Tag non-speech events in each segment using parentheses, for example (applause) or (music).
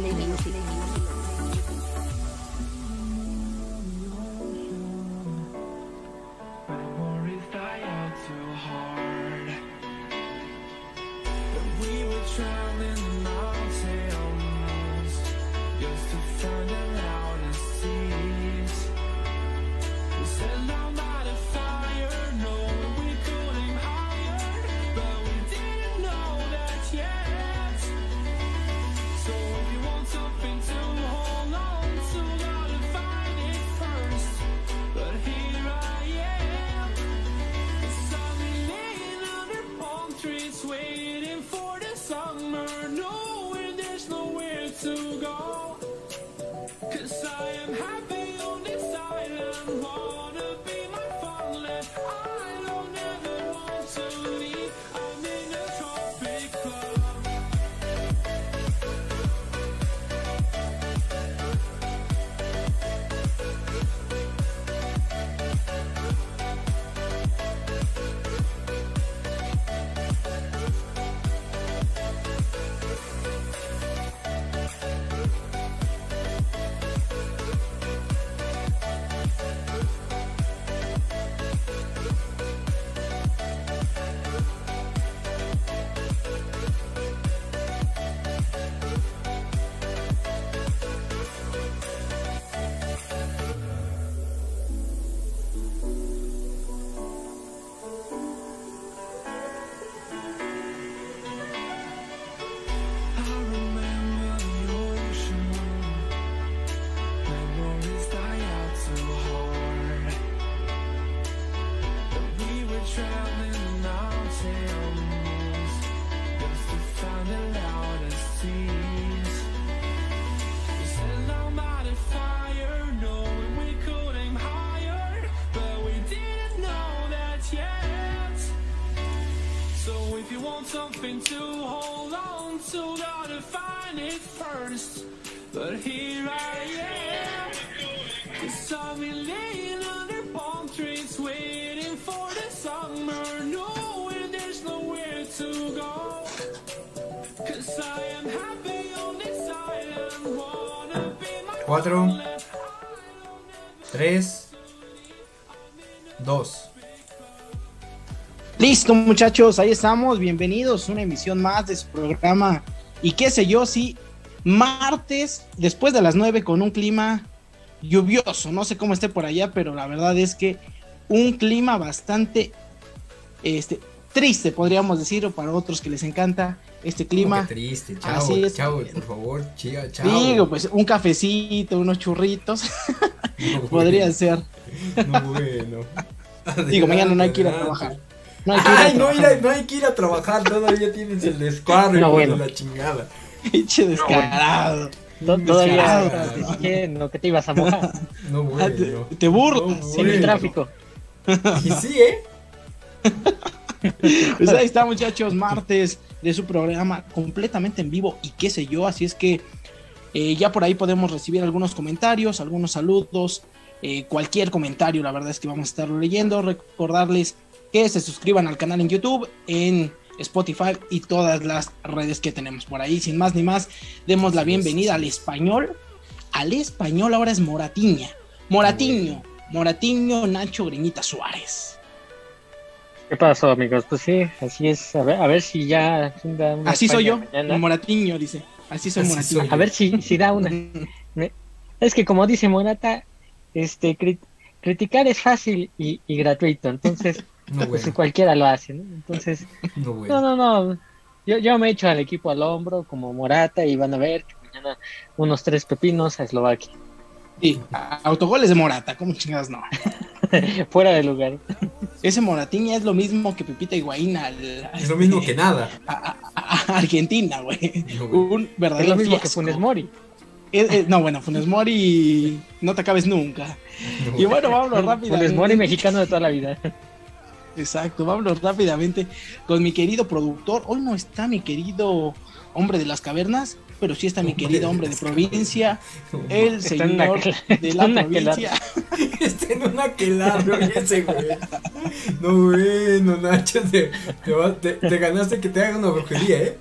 内里有内 4, 3, 2. Listo muchachos, ahí estamos, bienvenidos, una emisión más de su programa y qué sé yo, sí, martes después de las 9 con un clima lluvioso, no sé cómo esté por allá, pero la verdad es que un clima bastante este, triste, podríamos decir, o para otros que les encanta este clima. Qué triste, chao, Así es. chao, por favor, chica, chao. Digo, pues un cafecito, unos churritos, (laughs) No, podría bueno, ser. No, bueno. (laughs) Digo, mañana no hay que ir a trabajar. No hay que ir a Ay, no, trabajar. ir a- no hay que ir a trabajar, todavía tienes el descuadro No, y bueno. la chingada. Pinche descarado. To- Todavía ¿no? diciendo que te ibas a mojar (laughs) No, Ah, te, bueno. te burlas. No, sin bueno. el tráfico. Y sí, ¿eh? (laughs) Pues ahí está, muchachos, martes de su programa completamente en vivo y qué sé yo. Así es que eh, ya por ahí podemos recibir algunos comentarios, algunos saludos, eh, cualquier comentario. La verdad es que vamos a estarlo leyendo. Recordarles que se suscriban al canal en YouTube, en Spotify y todas las redes que tenemos por ahí. Sin más ni más, demos la bienvenida al es. español. Al español ahora es Moratiña. Moratiño, Moratiño Nacho Greñita Suárez. ¿Qué pasó, amigos? Pues sí, así es. A ver, a ver si ya Así soy yo, mañana. Moratiño, dice. Así soy Así Moratiño. soy A ver si, si da una. Es que como dice Morata, este cri- criticar es fácil y, y gratuito. Entonces, (laughs) No, pues cualquiera lo hace, ¿no? Entonces, No, (laughs) no, bueno. no, no. Yo, yo me echo al equipo al hombro como Morata y van a ver que mañana unos tres pepinos a Eslovaquia. Sí, autogoles de Morata, ¿cómo chingadas no? (laughs) (laughs) Fuera de lugar. Ese Moratiña es lo mismo que Pepita Higuaín al, Es lo mismo que nada. a, a- a Argentina, güey. Un Es verdadero lo mismo que. Funes Mori. Es- es- no, bueno, Funes Mori no te acabes nunca. No, Y bueno, vámonos rápidamente. Funes Mori mexicano de toda la vida. Exacto, vámonos rápidamente con mi querido productor. Hoy no está mi querido hombre de las cavernas, pero sí está mi querido hombre de provincia, el señor de la provincia. Está en (laughs) una quelarre ese güey. No, bueno, Nacho, te, te, va- te- te ganaste que te haga una brujería, ¿eh?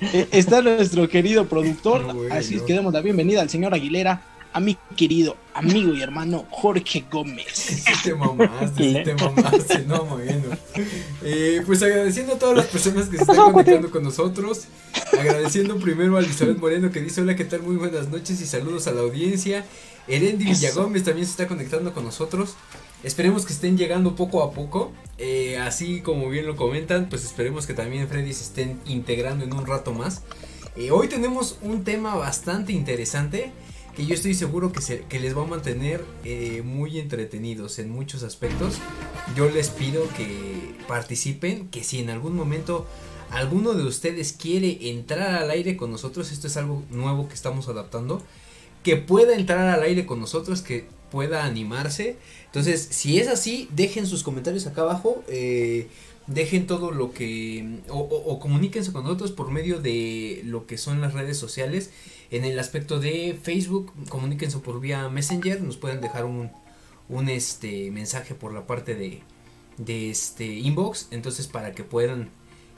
Eh, Está nuestro querido productor, No, así es que damos la bienvenida al señor Aguilera, a mi querido amigo y hermano Jorge Gómez. (laughs) Sí te mamaste, sí te mamaste, no, bueno. Eh, pues agradeciendo a todas las personas que se están (laughs) conectando con nosotros. Agradeciendo primero a Elizabeth Moreno que dice hola, ¿qué tal? Muy buenas noches y saludos a la audiencia. Erendi. Villagómez también se está conectando con nosotros. Esperemos que estén llegando poco a poco. Eh, así como bien lo comentan, pues esperemos que también Freddy se estén integrando en un rato más. Eh, hoy tenemos un tema bastante interesante que yo estoy seguro que, se- que les va a mantener eh, muy entretenidos en muchos aspectos. Yo les pido que participen, que si en algún momento alguno de ustedes quiere entrar al aire con nosotros, esto es algo nuevo que estamos adaptando, que pueda entrar al aire con nosotros, que pueda animarse. Entonces, si es así, dejen sus comentarios acá abajo. eh, dejen todo lo que o, o- o comuníquense con nosotros por medio de lo que son las redes sociales en el aspecto de Facebook comuníquense por vía Messenger nos pueden dejar un, un este mensaje por la parte de, de este inbox entonces para que puedan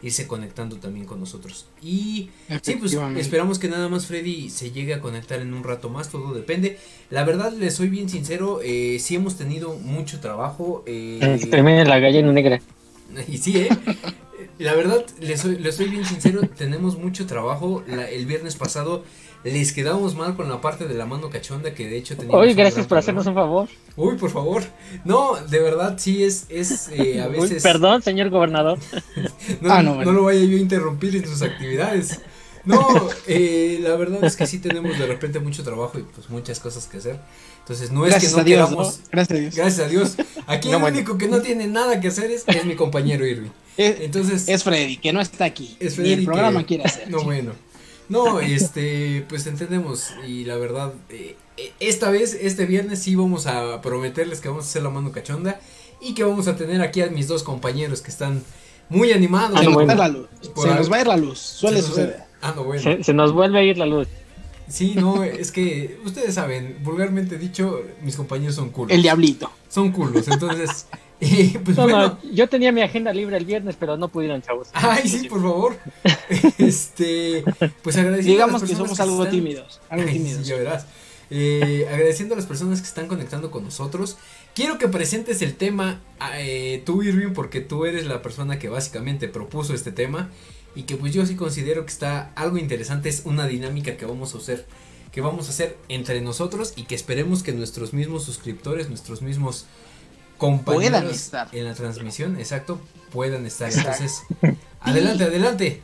irse conectando también con nosotros y sí pues esperamos que nada más Freddy se llegue a conectar en un rato más todo depende la verdad les soy bien sincero eh, sí hemos tenido mucho trabajo eh, la gallina negra. (laughs) y sí, ¿eh? La verdad, les soy, les soy bien sincero, tenemos mucho trabajo. La- el viernes pasado les quedamos mal con la parte de la mano cachonda que de hecho teníamos un gracias por hacernos un favor. Uy, por favor. No, de verdad, sí es, es eh, (laughs) a Uy, veces... perdón, señor gobernador. (laughs) No, Ah, no, no, lo vaya yo a interrumpir en sus actividades. No, eh, la verdad es que sí tenemos de repente mucho trabajo y pues muchas cosas que hacer. Entonces no es que no Dios, queramos... ¿no? Gracias a Dios. Gracias a Dios. Aquí No, el bueno. único que no tiene nada que hacer es, es mi compañero Irving. Es, Entonces... es Freddy, que no está aquí. Es Freddy el programa que- quiere hacer. (laughs) No, bueno. No, este, pues entendemos y la verdad, eh, esta vez, este viernes sí vamos a prometerles que vamos a hacer la mano cachonda y que vamos a tener aquí a mis dos compañeros que están muy animados. Se Ah, nos bueno. va a ir la luz. Se algo. nos va a ir la luz. Suele Se nos- suceder. Ah, no, bueno. Se, se nos vuelve a ir la luz. Sí, no, es que ustedes saben, vulgarmente dicho, mis compañeros son culos. El diablito. Son culos, entonces, (laughs) pues No, bueno. no, yo tenía mi agenda libre el viernes, pero no pudieron, chavos. Ay, sí, por favor. (laughs) Este, pues agradeciendo a Digamos las que somos algo están- tímidos. Algo Ay, (laughs) sí, tímidos. ya verás. Eh, agradeciendo a las personas que están conectando con nosotros. Quiero que presentes el tema eh, tú, Irving, porque tú eres la persona que básicamente propuso este tema. Y que pues yo sí considero que está algo interesante. Es una dinámica que vamos a hacer. Que vamos a hacer entre nosotros. Y que esperemos que nuestros mismos suscriptores, nuestros mismos compañeros Puedan estar. en la transmisión, exacto, puedan estar. Exacto. Entonces, adelante, adelante.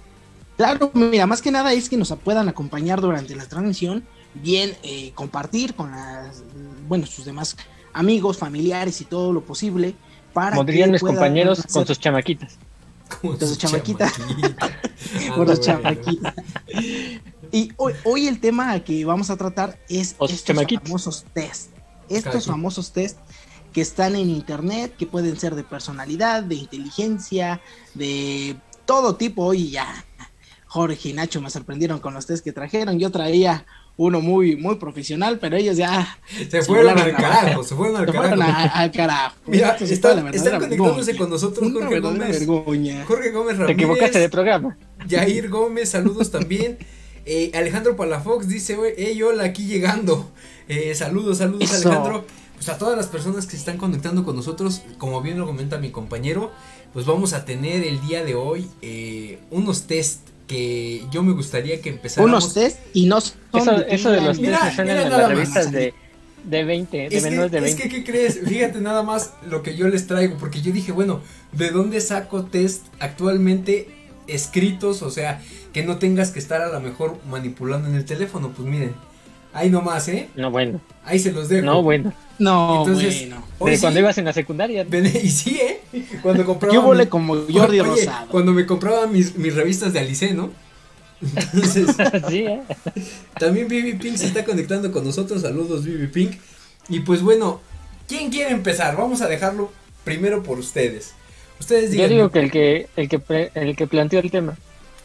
Claro, mira, más que nada es que nos puedan acompañar durante la transmisión, bien eh, compartir con las, bueno, sus demás amigos, familiares y todo lo posible para Como dirían mis compañeros hacer- con sus chamaquitas. Con Con su su chamaquita. chamaquita. (laughs) Ah, con los bueno. chamaquitas. Y hoy, hoy el tema que vamos a tratar es Los estos chamaquitos. famosos test. Cada Estos quien. famosos test que están en internet, que pueden ser de personalidad, de inteligencia, de todo tipo. Hoy ya Jorge y Nacho me sorprendieron con los test que trajeron. Yo traía uno muy, muy profesional, pero ellos ya Se fueron al carajo, se fueron al se fueron carajo. a- al carajo. Mira, sí fue están, la verdadera están conectándose con nosotros Una Jorge Gómez. vergüenza. Jorge Gómez Te Ramírez. equivocaste de programa. Jair Gómez, saludos también. Eh, Alejandro Palafox dice, "Oye, hey, hola, aquí llegando. Eh, saludos, saludos Eso. Alejandro. Pues a todas las personas que se están conectando con nosotros, como bien lo comenta mi compañero, pues vamos a tener el día de hoy eh, unos test que yo me gustaría que empezáramos. Unos test y no son Eso, de eso de 30 los. Mira, test que salen mira en las revistas de, de 20, de Es que, menos de es 20. que, ¿qué crees? Fíjate nada más lo que yo les traigo, porque yo dije, bueno, ¿de dónde saco test actualmente escritos? O sea, que no tengas que estar a lo mejor manipulando en el teléfono. Pues miren, ahí nomás, ¿eh? No, bueno. Ahí se los dejo. No, bueno. No, Entonces, bueno. Hoy de sí, cuando ibas en la secundaria. (laughs) y sí, ¿eh? Cuando compraba. Yo volé como Jordi Oye, Rosado. Cuando me compraba mis, mis revistas de Alice, ¿no? (laughs) Entonces, (laughs) sí, ¿eh? también Vivi Pink se está conectando con nosotros. Saludos, Vivi Pink. Y pues bueno, ¿quién quiere empezar? Vamos a dejarlo primero por ustedes. Ustedes Yo digan. digo que el que, el que, pre- el que planteó el tema.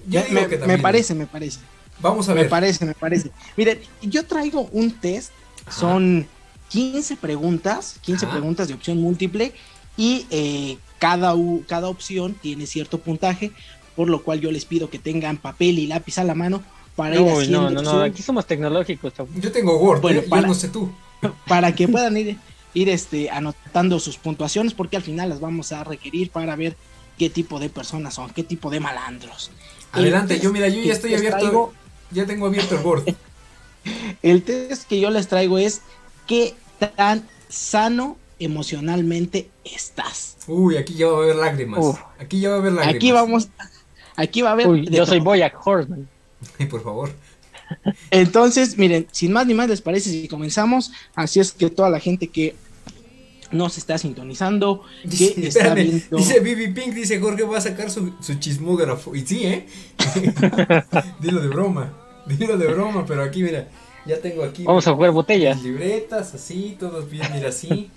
Yo me, digo me- que me también. parece, me parece. Vamos a Me ver. parece, me parece. Miren, yo traigo un test. Ajá. Son 15 preguntas, 15 Ajá. preguntas de opción múltiple. Y eh, cada, u- cada opción tiene cierto puntaje por lo cual yo les pido que tengan papel y lápiz a la mano para ir haciendo no, no, no, aquí somos tecnológicos, chavo. Yo tengo Word, Bueno, yo- yo para- no sé tú. para que puedan ir, ir este, anotando sus puntuaciones, porque al final las vamos a requerir para ver qué tipo de personas son, qué tipo de malandros. Adelante, El yo mira, yo ya estoy abierto. traigo- Ya tengo abierto el Word. (laughs) el test que yo les traigo es qué tan sano emocionalmente estás. Uy, aquí ya va a haber lágrimas. Uf. Aquí ya va a haber lágrimas. Aquí vamos, aquí va a haber. Uy, yo soy. Boyack Horseman. Ay, (laughs) por favor. Entonces, miren, sin más ni más les parece si comenzamos. Así es que toda la gente que nos está sintonizando, (laughs) que Dice, está espérame, viendo. dice Bibi Pink, dice Jorge va a sacar su, su chismógrafo. Y sí, ¿eh? Dilo de broma. (laughs) Dilo de broma, pero aquí, mira, ya tengo aquí Vamos a jugar botella. mis libretas, así, todos bien, mira, así.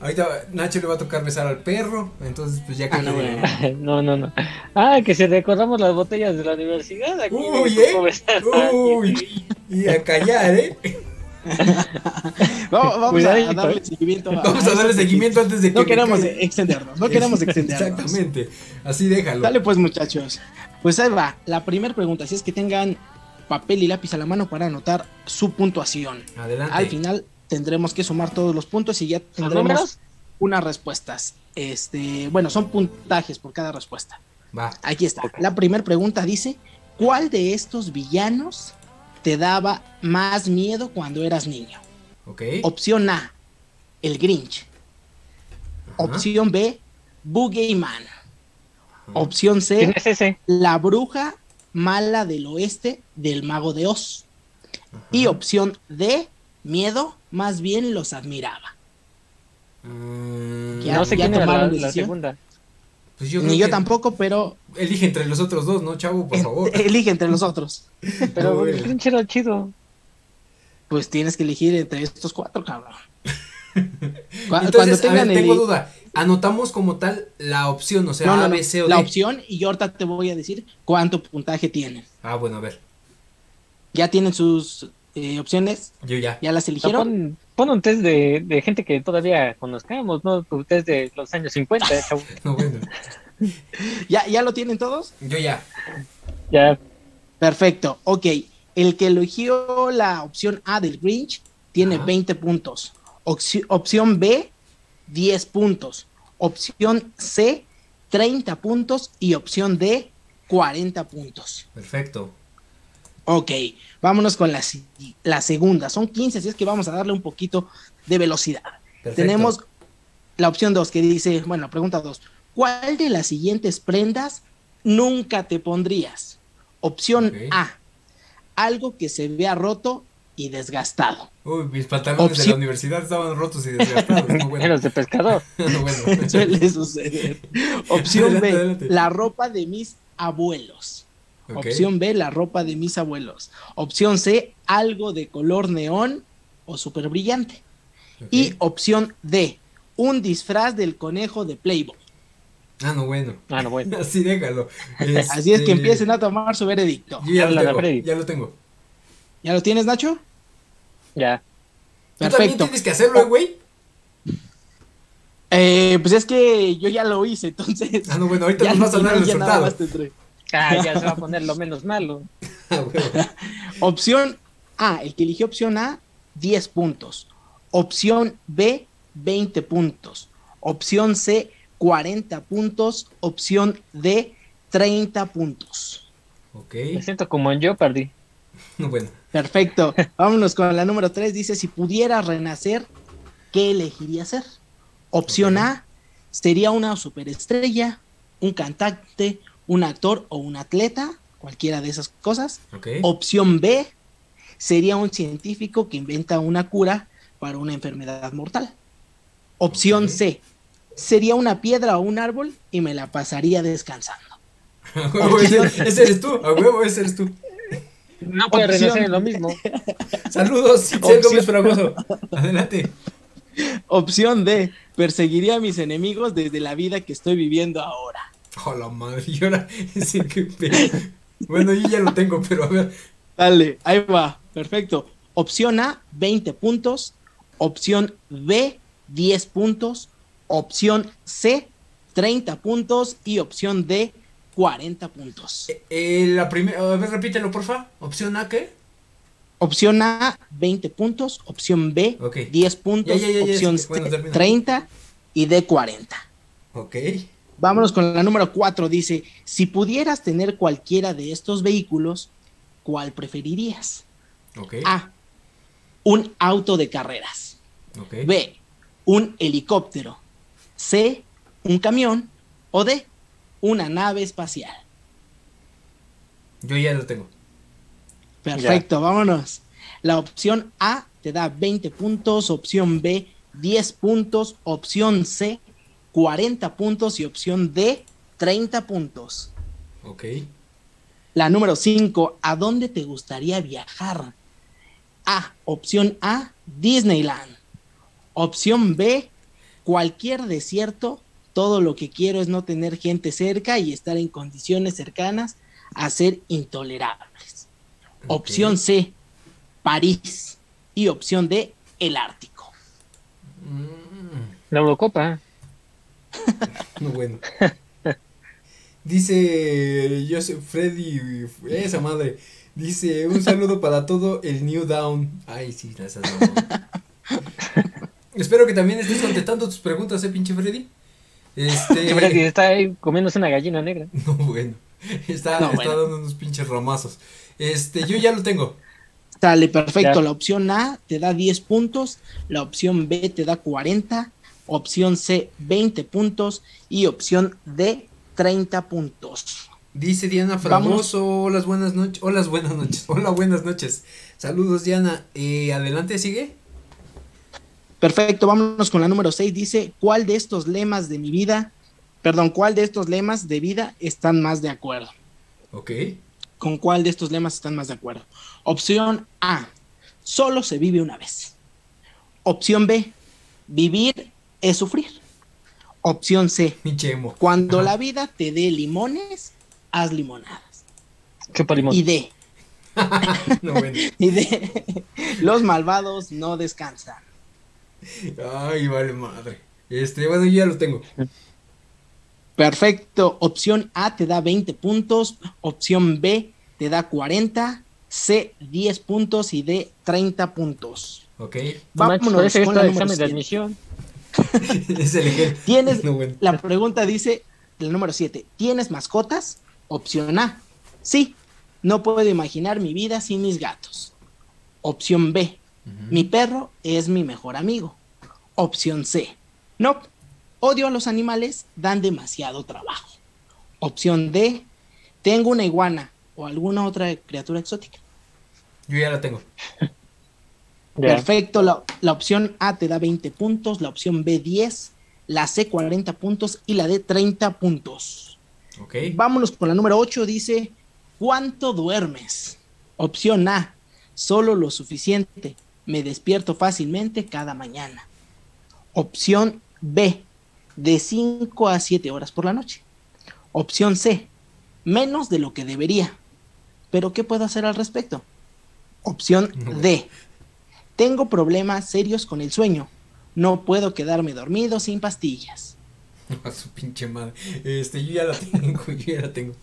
Ahorita Nacho le va a tocar besar al perro, entonces pues ya que... Ah, no, le- bueno. (laughs) No, no, no. Ah, que si recordamos las botellas de la universidad. Aquí Uy, ¿eh? besar. Uy, (laughs) y a callar, ¿eh? Vamos, vamos a darle ¿eh? seguimiento. a- Vamos a darle seguimiento antes de que... No me queremos caiga. extendernos, no queremos extendernos. Exactamente, así déjalo. Dale pues muchachos. Pues ahí va, la primera pregunta, si es que tengan papel y lápiz a la mano para anotar su puntuación. Adelante. Al final tendremos que sumar todos los puntos y ya ¿Los tendremos unas respuestas. Este, bueno, son puntajes por cada respuesta. Va. Aquí está. La primera pregunta dice, ¿cuál de estos villanos te daba más miedo cuando eras niño? Ok. Opción A, el Grinch. Ajá. Opción B, Boogeyman. Opción C, ¿Quién es ese? la bruja mala del oeste del mago de Oz. Y opción D, miedo, más bien los admiraba. Mm, Ya- no sé ya quién era la, la segunda. pues yo Ni yo que tampoco, pero Elige entre los otros dos, ¿no, chavo? Por favor. (laughs) elige entre los otros. (laughs) Pero el era chido. Pues tienes que elegir entre estos cuatro, cabrón. (laughs) Cu- Cuando Entonces, a tengan ver, el... tengo duda. Anotamos como tal la opción, o sea, No, no, A, no, B, C o la D. opción y yo ahorita te voy a decir cuánto puntaje tienen. Ah, bueno, a ver. ¿Ya tienen sus eh, opciones? Yo ya. ¿Ya las eligieron? pon, pon un test de, de gente que todavía conozcamos, ¿no? Tu test de los años 50, (laughs) chavo. No, bueno. ¿Ya, ¿Ya lo tienen todos? Yo ya. Ya, Perfecto, ok. El que eligió la opción A del Grinch tiene Ajá. 20 puntos. Opci- opción B, 10 puntos. Opción C, 30 puntos. Y opción D, 40 puntos. Perfecto. Ok, vámonos con la, segunda. Son 15, así es que vamos a darle un poquito de velocidad. Perfecto. Tenemos la opción 2 que dice, bueno, pregunta 2. ¿Cuál de las siguientes prendas nunca te pondrías? Opción. A, algo que se vea roto y desgastado. Uy, mis pantalones de la Opción- universidad estaban rotos y desgastados. No, bueno. de pescador. (laughs) No, bueno. (laughs) Suele suceder. Opción Adelante, B, adelante. la ropa de mis abuelos. Opción B, la ropa de mis abuelos. Opción C, algo de color neón o súper brillante. Y opción D, un disfraz del conejo de Playboy. Ah, no, bueno. Ah, no, bueno. (laughs) Así déjalo. Así es que Este, empiecen a tomar su veredicto. Yo ya lo Háblale a tengo. Freddy. Ya lo tengo. ¿Ya lo tienes, Nacho? Ya. Tú también tienes que hacerlo, eh, güey. Eh, pues es que yo ya lo hice, entonces. Ah, no, bueno, ahorita (laughs) ya nos vas a dar el resultado. Ah, ya se va a (laughs) poner lo menos malo. Ah. (laughs) Opción A, el que eligió opción A, 10 puntos. Opción B, 20 puntos. Opción C, 40 puntos. Opción D, 30 puntos. Ok. Me siento como en Jeopardy. (laughs) No, bueno. Perfecto. Vámonos con la número 3. Dice, si pudiera renacer, ¿qué elegiría ser? Opción. A, sería una superestrella, un cantante, un actor o un atleta, cualquiera de esas cosas. Opción B, sería un científico que inventa una cura para una enfermedad mortal. Opción. C, sería una piedra o un árbol y me la pasaría descansando. (laughs) A huevo, ese, ese eres tú. A huevo, ese eres tú. No puede renacer en lo mismo. (laughs) Saludos, Itzel. Gómez Fragoso. Adelante. Opción D, perseguiría a mis enemigos desde la vida que estoy viviendo ahora. Oh, la madre. Y ahora, (laughs) Bueno, yo ya lo tengo, pero a ver. Dale, ahí va, perfecto. Opción A, 20 puntos. Opción B, 10 puntos. Opción C, 30 puntos. Y opción D, 40 puntos. Eh, eh, la primera, a ver, repítelo, porfa. Opción A, ¿qué? Opción A, 20 puntos. Opción B, Ok. 10 puntos. Ya, ya, ya, ya, opción bueno, C, termina. 30 y D, 40. Ok. Vámonos con la número 4. Dice, si pudieras tener cualquiera de estos vehículos, ¿cuál preferirías? Ok. A, un auto de carreras. Ok. B, un helicóptero. C, un camión. O D, una nave espacial. Yo ya lo tengo. Perfecto, vámonos. La opción A te da 20 puntos, opción B 10 puntos, opción C 40 puntos y opción D 30 puntos. Ok. La número 5, ¿a dónde te gustaría viajar? A, opción A, Disneyland. Opción B, cualquier desierto. Todo lo que quiero es no tener gente cerca y estar en condiciones cercanas a ser intolerables. Opción C, París. Y opción D, el Ártico. La Eurocopa. (laughs) no, bueno. Dice yo soy Freddy, esa madre. Dice un saludo para todo el New Down. Ay, sí, gracias. (laughs) Espero que también estés contestando tus preguntas, eh, pinche Freddy. Este. (laughs) Que Freddy está ahí comiéndose una gallina negra. (laughs) No, bueno. Está, No, está bueno. dando unos pinches ramazos. Este, yo ya lo tengo. Sale, perfecto. Ya. La opción A te da 10 puntos, la opción B te da 40, opción C 20 puntos y opción D 30 puntos. Dice Diana Vamos. Fragoso, hola buenas noches, hola buenas noches, (laughs) hola buenas noches. Saludos Diana, eh, adelante sigue. Perfecto, vámonos con la número 6. Dice, ¿cuál de estos lemas de mi vida, perdón, cuál de estos lemas de vida están más de acuerdo? Ok, ¿Con cuál de estos lemas están más de acuerdo? Opción A, solo se vive una vez. Opción B, vivir es sufrir. Opción C, mi chemo. cuando Ajá. la vida te dé limones, haz limonadas. Chupa limón. Y D, (laughs) No, bueno. (laughs) y D, los malvados no descansan. Ay, vale madre. Este, bueno, yo ya lo tengo. Perfecto. Opción A te da 20 puntos. Opción B te da 40. C 10 puntos y D 30 puntos. Ok, Vámonos con la examen de siete. admisión. (laughs) es el. Tienes No, bueno. la pregunta dice el número 7. ¿Tienes mascotas? Opción A. Sí. No puedo imaginar mi vida sin mis gatos. Opción B. Mi perro es mi mejor amigo. Opción C. No. Odio a los animales, dan demasiado trabajo. Opción D. Tengo una iguana o alguna otra criatura exótica. Yo ya la tengo. (laughs) Perfecto. La, la opción A te da 20 puntos, la opción B 10, la C 40 puntos y la D 30 puntos. Ok, Vámonos con la número 8. Dice, ¿cuánto duermes? Opción A, solo lo suficiente. Me despierto fácilmente cada mañana. Opción B, de 5 a 7 horas por la noche. Opción C, menos de lo que debería. Pero ¿qué puedo hacer al respecto? Opción. (laughs) D, tengo problemas serios con el sueño. No puedo quedarme dormido sin pastillas. (laughs) a su pinche madre. Este, yo ya la tengo, (laughs) yo ya la tengo.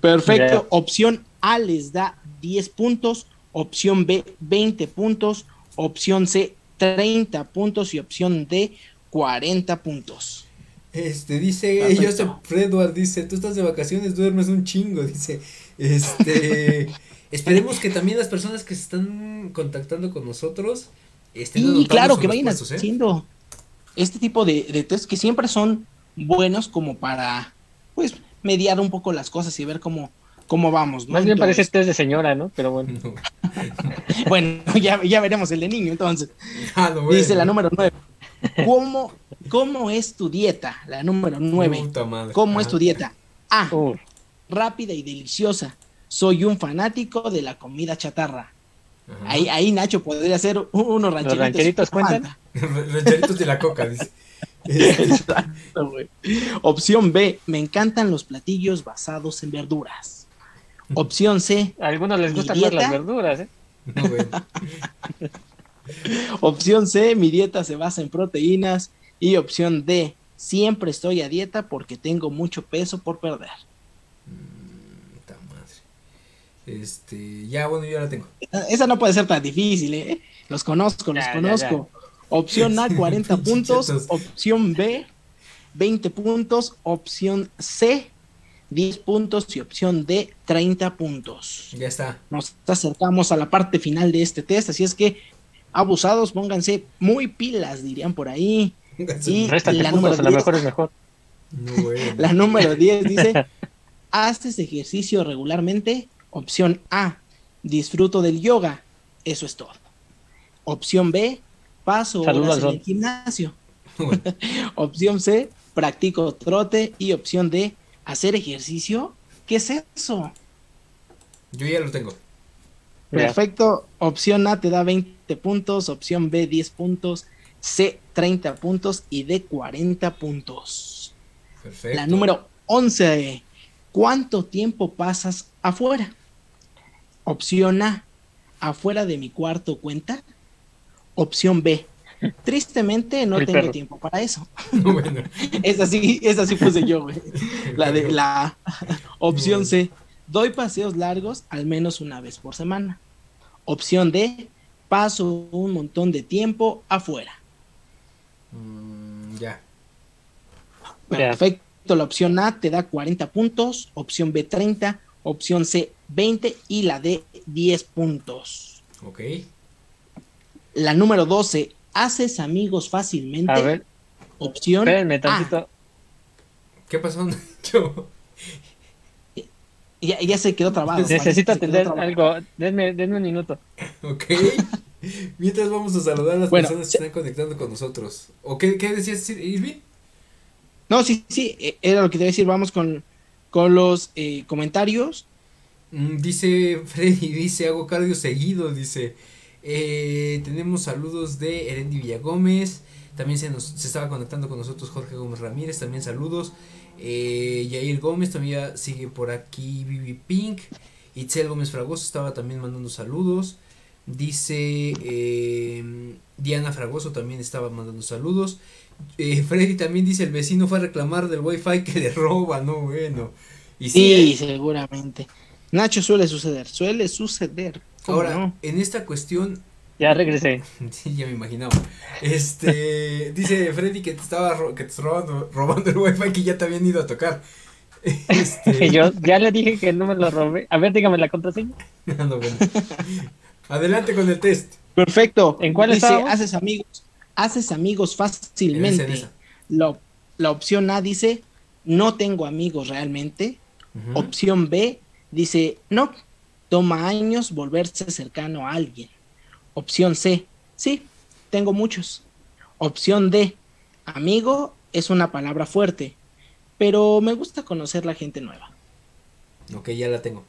Perfecto. Opción A les da 10 puntos, opción B 20 puntos, opción C 30 puntos y opción D 40 puntos. Este, dice, Perfecto. Joseph Edward, dice, tú estás de vacaciones, duermes un chingo, dice, este, (laughs) esperemos que también las personas que se están contactando con nosotros, estén Y claro, que vayan respuestas, ¿eh? haciendo este tipo de, de test que siempre son buenos como para, pues, mediar un poco las cosas y ver cómo, cómo vamos. ¿no? Más bien Entonces, parece test de señora, ¿no? Pero bueno. No. (laughs) Bueno, ya, ya veremos el de niño entonces. Ah, bueno. Dice la número 9. ¿Cómo, ¿Cómo es tu dieta? La número 9. Puta madre. ¿Cómo es tu dieta? A. Uh, Rápida y deliciosa. Soy un fanático de la comida chatarra. Ahí, ahí Nacho podría hacer unos rancheritos. rancheritos con cuentan? (laughs) Rancheritos de la coca, dice. (laughs) Exacto, güey. Opción B. Me encantan los platillos basados en verduras. Opción C. a algunos les ¿Mi gustan más las verduras, ¿eh? no, bueno. (laughs) Opción C. Mi dieta se basa en proteínas. Y opción D. Siempre estoy a dieta porque tengo mucho peso por perder. Este, ya, bueno, yo la tengo. Esa no puede ser tan difícil, ¿eh? Los conozco, los Ya, ya, conozco. Opción A, (laughs) 40 Pinche puntos. Opción B, 20 puntos. Opción C, 10 puntos. Y opción D, 30 puntos. Ya está. Nos acercamos a la parte final de este test, así es que abusados, pónganse muy pilas, dirían por ahí. Y la puntos, número a lo 10. mejor es mejor. No, bueno. (laughs) La número 10 dice, (laughs) ¿haces ejercicio regularmente? Opción A, disfruto del yoga. Eso es todo. Opción B, paso horas en el gimnasio. Bueno, (laughs) Opción C, practico trote. Y opción D, hacer ejercicio. ¿Qué es eso? yo ya lo tengo. Perfecto. Opción A te da 20 puntos. Opción B 10 puntos. C 30 puntos. Y D 40 puntos. Perfecto. La número 11. ¿Cuánto tiempo pasas afuera? Opción A. ¿Afuera de mi cuarto cuenta? Opción B. Tristemente no El tengo perro. tiempo para eso. No, (laughs) bueno. (laughs) Esa sí, esa sí puse yo, güey. La de la A. (laughs) Opción C. Doy paseos largos al menos una vez por semana. Opción D. Paso un montón de tiempo afuera. Mm, ya. Ya. Perfecto. La opción A te da 40 puntos. Opción B 30. Opción C 20. Y la D 10 puntos. Ok. La número 12. ¿Haces amigos fácilmente? A ver, Opción espérenme A. tantito. ¿Qué pasó, Nacho? Ya, ya se quedó trabado. Necesito atender algo. Denme, denme un minuto. Ok. (laughs) Mientras vamos a saludar a las Bueno, personas que se- están conectando con nosotros. ¿O qué, qué decías, Irving? No, sí, sí, eh, era lo que te iba a decir. Vamos con, con los eh, comentarios. Mm, dice Freddy, dice, hago cardio seguido, dice. Eh, tenemos saludos de Erendi Villagómez. También se nos se estaba conectando con nosotros Jorge Gómez Ramírez. También saludos. Eh, Yair Gómez también sigue por aquí. Vivi Pink. Itzel Gómez Fragoso estaba también mandando saludos. Dice eh, Diana Fragoso también estaba mandando saludos. Eh, Freddy también dice el vecino fue a reclamar del wifi que le roba, no bueno. Y Sí, sí, seguramente. Nacho suele suceder, suele suceder. ¿Cómo Ahora, no? en esta cuestión, Ya regresé. (laughs) sí, ya me imaginaba. Este, (laughs) dice Freddy que te estaba ro- que te robando, robando el wifi que ya te habían ido a tocar. (laughs) Este, Yo ya le dije que no me lo robé. A ver, dígame la contraseña. no, bueno. Adelante con el test. Perfecto. ¿En cuál Dice, haces amigos, haces amigos En fácilmente. esa, en esa. La, la opción A dice, no tengo amigos realmente. Opción B dice, no, toma años volverse cercano a alguien. Opción C, sí, tengo muchos. Opción D, amigo es una palabra fuerte, pero me gusta conocer la gente nueva. Ok, ya la tengo.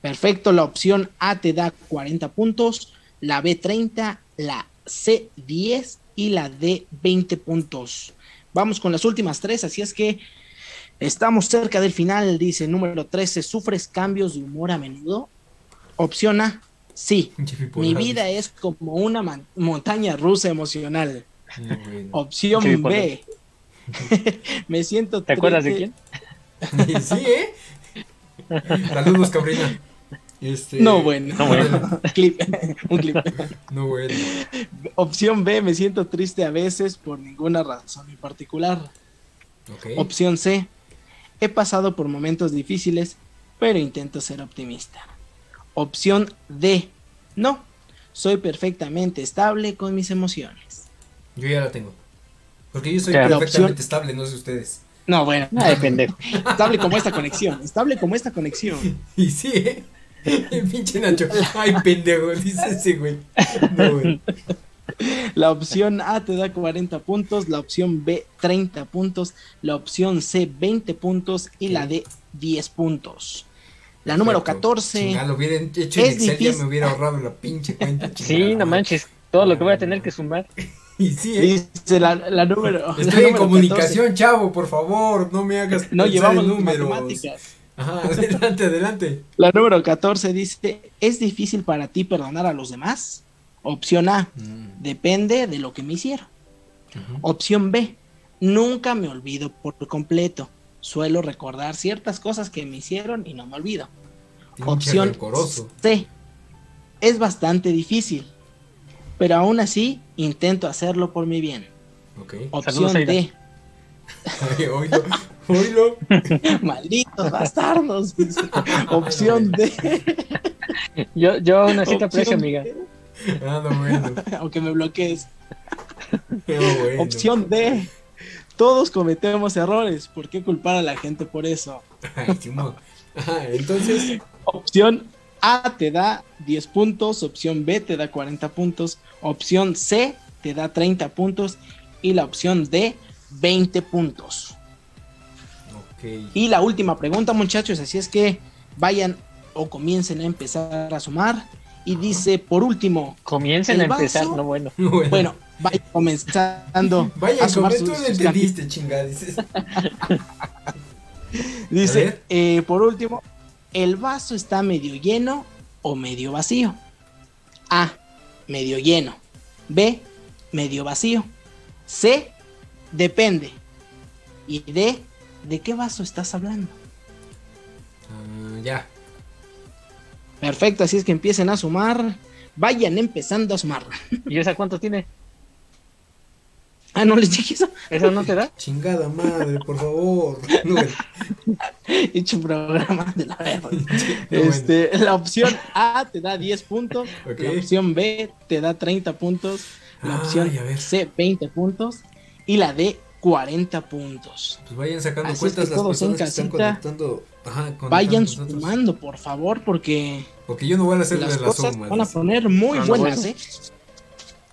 Perfecto, la opción A te da 40 puntos, la B 30, la C 10 y la D 20 puntos. Vamos con las últimas tres, así es que estamos cerca del final, dice número 13, ¿sufres cambios de humor a menudo? Opción A, sí, mi vida es como una montaña rusa emocional. No, bueno. Opción B, (laughs) me siento ¿Te acuerdas de triste- quién? (laughs) sí, ¿eh? Saludos, cabrina. Este, No, bueno. No, bueno. (laughs) Clip, un clip. No, bueno. Opción B, me siento triste a veces por ninguna razón en particular. Opción C, he pasado por momentos difíciles, pero intento ser optimista. Opción D, no, soy perfectamente estable con mis emociones. Yo ya la tengo. Porque yo soy perfectamente opción- estable, no sé ustedes. No, bueno, Ay, pendejo. (laughs) estable como esta conexión, estable como esta conexión. (laughs) Y sí, ¿eh? (laughs) El pinche Nacho. Ay, pendejo, dice ese güey. No, güey. La opción A te da 40 puntos, la opción B 30 puntos, la opción C 20 puntos y la D 10 puntos. La número Perfecto. 14. Chingada, lo hubieran hecho en Es Excel, ya difícil. me hubiera ahorrado la pinche cuenta. Sí, no manches. Todo lo que voy a tener que sumar. (laughs) Y sí, ¿eh? Dice la, la número. la Estoy en número comunicación, chavo, por favor, no me hagas 14. No llevamos en números. números. Ajá, adelante, adelante. La número 14 dice: ¿Es difícil para ti perdonar a los demás? Opción A: Mm, Depende de lo que me hicieron. Opción B: Nunca me olvido por completo. Suelo recordar ciertas cosas que me hicieron y no me olvido. Opción. C. Es bastante difícil, pero aún así intento hacerlo por mi bien. Ok. Opción. D. Ay, oílo, oílo. (laughs) Malditos bastardos. Opción D. Yo, yo aún así te aprecio, amiga. D, (laughs) Ah, no, bueno. Aunque me bloquees. Bueno. Opción D. Todos cometemos errores. ¿Por qué culpar a la gente por eso? Ay, entonces. Opción A te da 10 puntos, opción B te da 40 puntos, opción C te da 30 puntos y la opción D 20 puntos. Y la última pregunta muchachos, así es que vayan o comiencen a empezar a sumar. Y dice, por último, Comiencen a El empezar, vaso- no bueno. (laughs) Bueno, bueno, vayan comenzando (laughs) vaya, a sumar sus- tú sus entendiste, chingada. Dices. (laughs) Dice, eh, por último, ¿el vaso está medio lleno o medio vacío? A, medio lleno. B, medio vacío. C, depende. Y D, ¿de qué vaso estás hablando? Ah, ya. Perfecto, así es que empiecen a sumar. Vayan empezando a sumar. ¿Y esa cuánto tiene? Ah, no les dije eso. ¿Eso no te da? Chingada madre, por favor. No. He hecho un programa de la verga. (laughs) Este, la opción A te da 10 puntos, la opción B te da 30 puntos, la Ay, opción a ver. C 20 puntos y la D 40 puntos. Pues vayan sacando Así es cuentas que las todos en personas que están conectando. Ajá, conectando Vayan sumando, por favor, porque Porque yo no voy a hacerle las la cosas suma. van a poner muy no, buenas, bueno. ¿eh?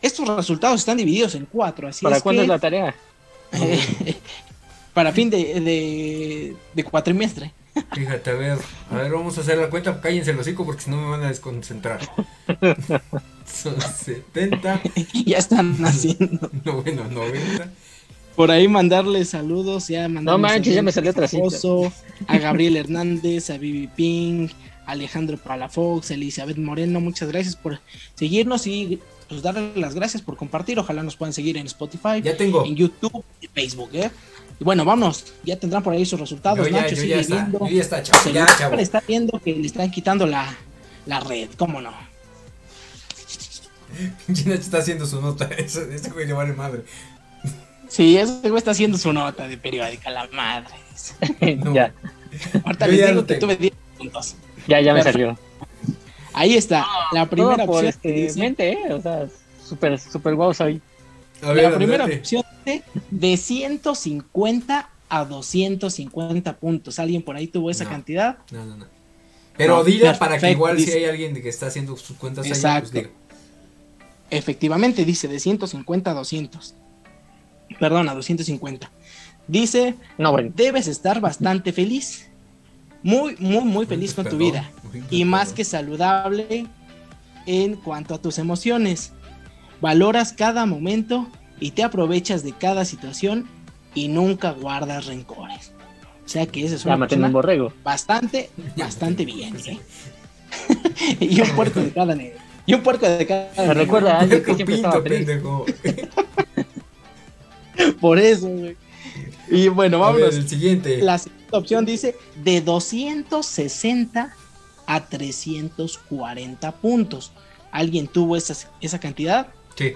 Estos resultados están divididos en cuatro, así ¿Para es cuándo que es la tarea? (laughs) para fin de, de, de cuatrimestre. Fíjate, a ver, a ver, vamos a hacer la cuenta. Cállense el hocico porque si no me van a desconcentrar. (laughs) Son 70, (laughs) ya están haciendo. no, bueno, 90. Por ahí mandarle saludos, ya No manches, ya me salió otra a cita. Oso, a Gabriel Hernández, a Vivi Ping, a Alejandro Palafox, a Elizabeth Moreno, muchas gracias por seguirnos y pues darle las gracias por compartir. Ojalá nos puedan seguir en Spotify, Ya tengo. en YouTube y Facebook, ¿eh? Y bueno, vámonos, ya tendrán por ahí sus resultados. Yo ya, Nacho yo sigue ya está. viendo. Yo ya está, chavo. Se Ya, le- chavo. le está viendo que le están quitando la, la red, ¿cómo no? (laughs) Gina está haciendo su nota. (laughs) Eso, ese güey le vale madre. Sí, ese güey está haciendo su nota de periódica, la madre. (laughs) No. ya, Ahorita les ya digo que tuve 10 puntos. ya, ya me Perfecto. salió. Ahí está, la primera Todo por opción. que este, dice- mente, ¿eh? O sea, súper, súper guau soy. A ver, la primera opción dice de 150 a 250 puntos. ¿Alguien por ahí tuvo esa No. cantidad? No, no, no. Pero No, dila para que igual si dice. hay alguien que está haciendo sus cuentas allá, pues Exacto. diga. Efectivamente, dice de 150 a 200. Perdón, a 250. Dice, No, bueno. debes estar bastante feliz. Muy, muy, muy feliz con tu vida. Y más que saludable en cuanto a tus emociones. Valoras cada momento y te aprovechas de cada situación y nunca guardas rencores. O sea que esa es Ya una un borrego. bastante, bastante bien. ¿eh? (laughs) y un puerco de cada negro. Y un puerco de cada Me negro. recuerda a alguien que siempre pinto, estaba feliz. (laughs) Por eso, güey. Y bueno, A ver, vámonos. el siguiente. La segunda opción dice de 260 a 340 puntos. ¿Alguien tuvo esa, esa cantidad? Sí.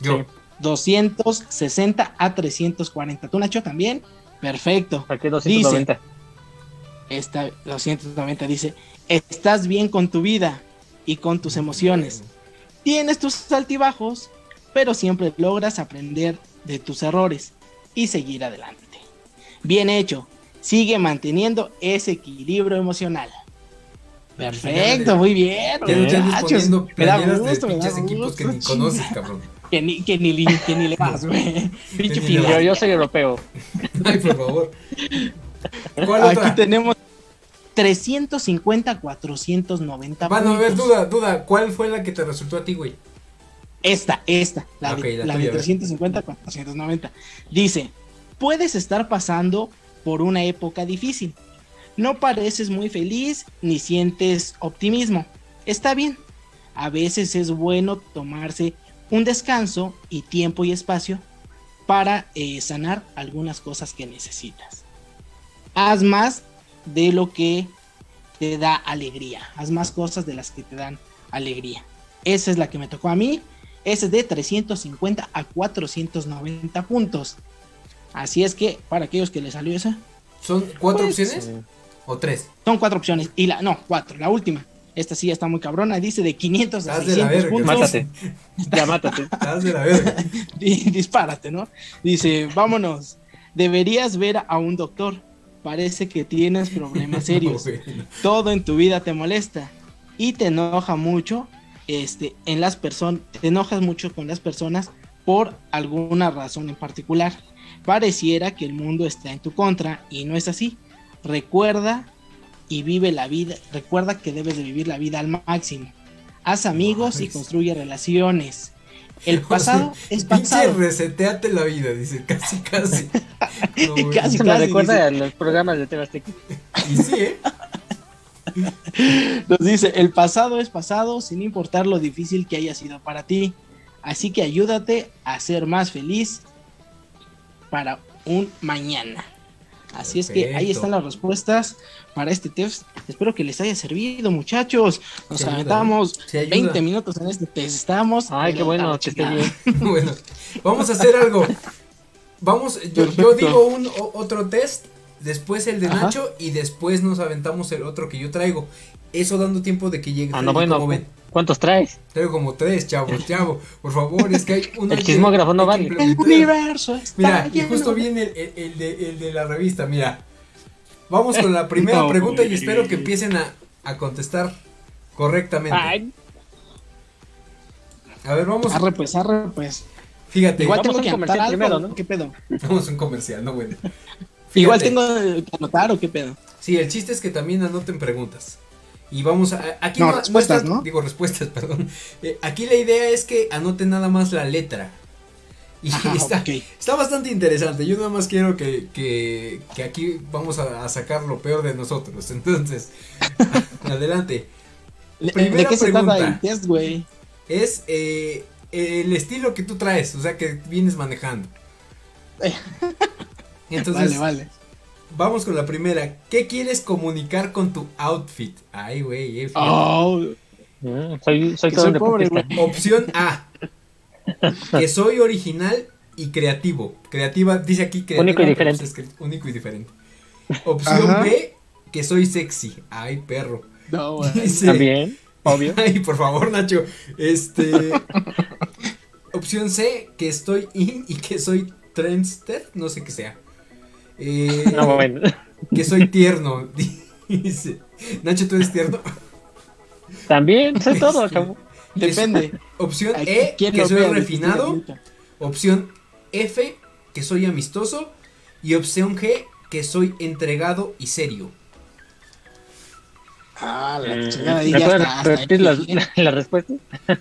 Yo. Sí. 260 a 340. ¿Tú, Nacho, también? Perfecto. ¿Para qué 290? Esta 290 dice, estás bien con tu vida y con tus emociones. Tienes tus altibajos, pero siempre logras aprender de tus errores y seguir adelante. Bien hecho. Sigue manteniendo ese equilibrio emocional. Perfecto, muy bien. Muchachos. Me da gusto, me da pinches equipos que gusto, ni conoces, (laughs) cabrón. Que ni, que ni, li- que ni le (laughs) vas, güey. Pinche. Yo, yo soy europeo. (laughs) Ay, por favor. ¿Cuál Aquí otra? tenemos 350 a 490 Bueno, a ver, duda, duda. ¿Cuál fue la que te resultó a ti, güey? Esta, esta, la, de, la la tuya, de a ver. 350 a 490. Dice, puedes estar pasando por una época difícil. No pareces muy feliz ni sientes optimismo. Está bien. A veces es bueno tomarse un descanso y tiempo y espacio para eh, sanar algunas cosas que necesitas. Haz más de lo que te da alegría. Haz más cosas de las que te dan alegría. Esa es la que me tocó a mí. Es de 350 a 490 puntos. Así es que, para aquellos que les salió esa, ¿Son cuatro Pues, opciones? ¿O tres? son cuatro opciones. Y la, no, cuatro. La última. Esta sí ya está muy cabrona. Dice de 500 a Haz de la 600 verga. puntos. Mátate. (laughs) Ya mátate. Estás de la verga. (laughs) Dispárate, ¿no? Dice, vámonos. Deberías ver a un doctor. Parece que tienes problemas serios. (laughs) Bueno. Todo en tu vida te molesta y te enoja mucho este, en las personas, te enojas mucho con las personas por alguna razón en particular. Pareciera que el mundo está en tu contra y no es así. Recuerda y vive la vida, recuerda que debes de vivir la vida al máximo. Haz amigos y construye relaciones. (laughs) El pasado es Pinche pasado. reseteate la vida, dice, casi, casi. (laughs) No. Casi. Eso me recuerda a los programas de Tebasteca. Y sí, ¿eh? Nos dice, el pasado es pasado sin importar lo difícil que haya sido para ti. Así que ayúdate a ser más feliz para un mañana. Así es que ahí están las respuestas para este test. Espero que les haya servido, muchachos. Nos aventamos ¿eh? Sí ayuda. 20 minutos en este test. Estamos. Ay, qué bueno, la que esté chingada. bien. (laughs) Bueno, vamos a hacer algo. Vamos, yo, digo un o- otro test, después el de Ajá. Nacho y después nos aventamos el otro que yo traigo. Eso dando tiempo de que llegue. Ah, no, bueno. ¿cómo ven? ¿Cuántos traes? Traigo como tres, chavos, chavo. Por favor, es que hay uno (laughs) El chismógrafo no vale. El universo está Mira, y lleno justo de- viene el, el- el de, el de la revista, mira. Vamos con la (laughs) primera No, pregunta y espero que empiecen a, a contestar correctamente. Ay, A ver, vamos. Arre pues, arre pues. Fíjate, Igual tengo que comercial algo. primero, ¿no? ¿Qué pedo? vamos a un comercial, no bueno. Igual tengo que anotar o qué pedo. Sí, el chiste es que también anoten preguntas. Y vamos a. Aquí No, no- respuestas, está- ¿no? Digo respuestas, (laughs) perdón. Eh, aquí la idea es que anoten nada más la letra. Y Ajá, (laughs) está, ok. está bastante interesante. Yo nada más quiero que, que, que aquí vamos a, a sacar lo peor de nosotros. (laughs) Entonces, adelante. ¿De Primera qué se trata pregunta. el test, güey? Es eh, el estilo que tú traes, o sea, que vienes manejando. Entonces, vale, vale. vamos con la primera. ¿Qué quieres comunicar con tu outfit? Ay, güey, eh. Oh, mm, soy, soy soy pobre. Opción A. Que (laughs) soy original y creativo. Creativa, dice aquí creativa. Único y diferente. pues es que- único y diferente. Opción Ajá. B. Que soy sexy. Ay, perro. no, (laughs) güey. Dice- También, obvio. (laughs) Ay, por favor, Nacho. Este. opción C. Que estoy in y que soy trendster. No sé qué sea. Eh, No, bueno. Que soy tierno. (laughs) Dice. Nacho, ¿tú eres tierno? También, soy todo, chavo. Depende. Opción E. ¿quién Que soy refinado. Opción F, que soy amistoso. Y opción G, que soy entregado y serio. Ah, la Mm, chingada ahí ¿Me ya puedes está. hasta repetir ahí. las, (laughs) las respuestas?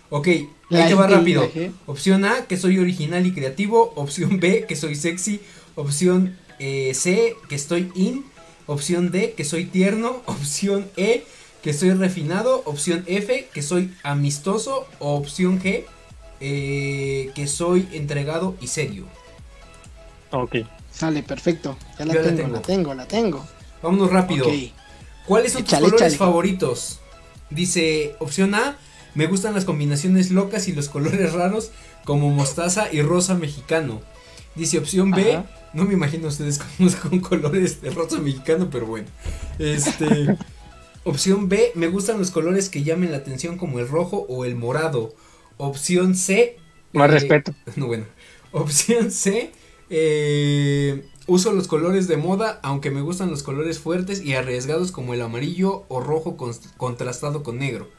Ok, La ahí te va la rápido. G. Opción A, que soy original y creativo. Opción B, que soy sexy. Opción eh, C, que estoy in. Opción D, que soy tierno. (laughs) Opción E, que soy refinado. Opción F, que soy amistoso. O opción G, eh, que soy entregado y serio. Ok. Sale, perfecto. Ya la tengo, la tengo, la tengo. Vámonos rápido. ¿Cuáles son Échale, tus colores échale. favoritos? Dice, opción A, me gustan las combinaciones locas y los colores raros como mostaza y rosa mexicano. Dice opción B, Ajá. no me imagino ustedes con, con colores de rosa mexicano, pero bueno. Este, (laughs) opción B, me gustan los colores que llamen la atención como el rojo o el morado. Opción C, Más eh, respeto. (laughs) no, bueno. Opción C. eh, uso los colores de moda, aunque me gustan los colores fuertes y arriesgados como el amarillo o rojo contrastado con negro.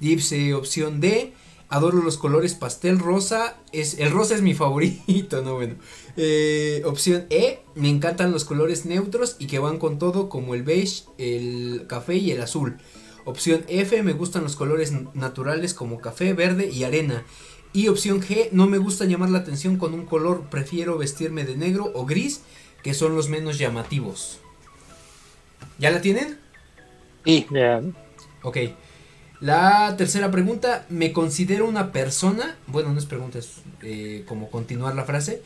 Dice opción D. Adoro los colores pastel rosa. Es, el rosa es mi (laughs) favorito, no bueno. Eh, opción E. Me encantan los colores neutros y que van con todo como el beige, el café y el azul. Opción F. Me gustan los colores naturales como café, verde y arena. Y opción G, no me gusta llamar la atención con un color, prefiero vestirme de negro o gris, que son los menos llamativos. ¿Ya la tienen? Sí. Ya. Ok. La tercera pregunta, ¿me considero una persona? Bueno, no es pregunta, es eh, como continuar la frase.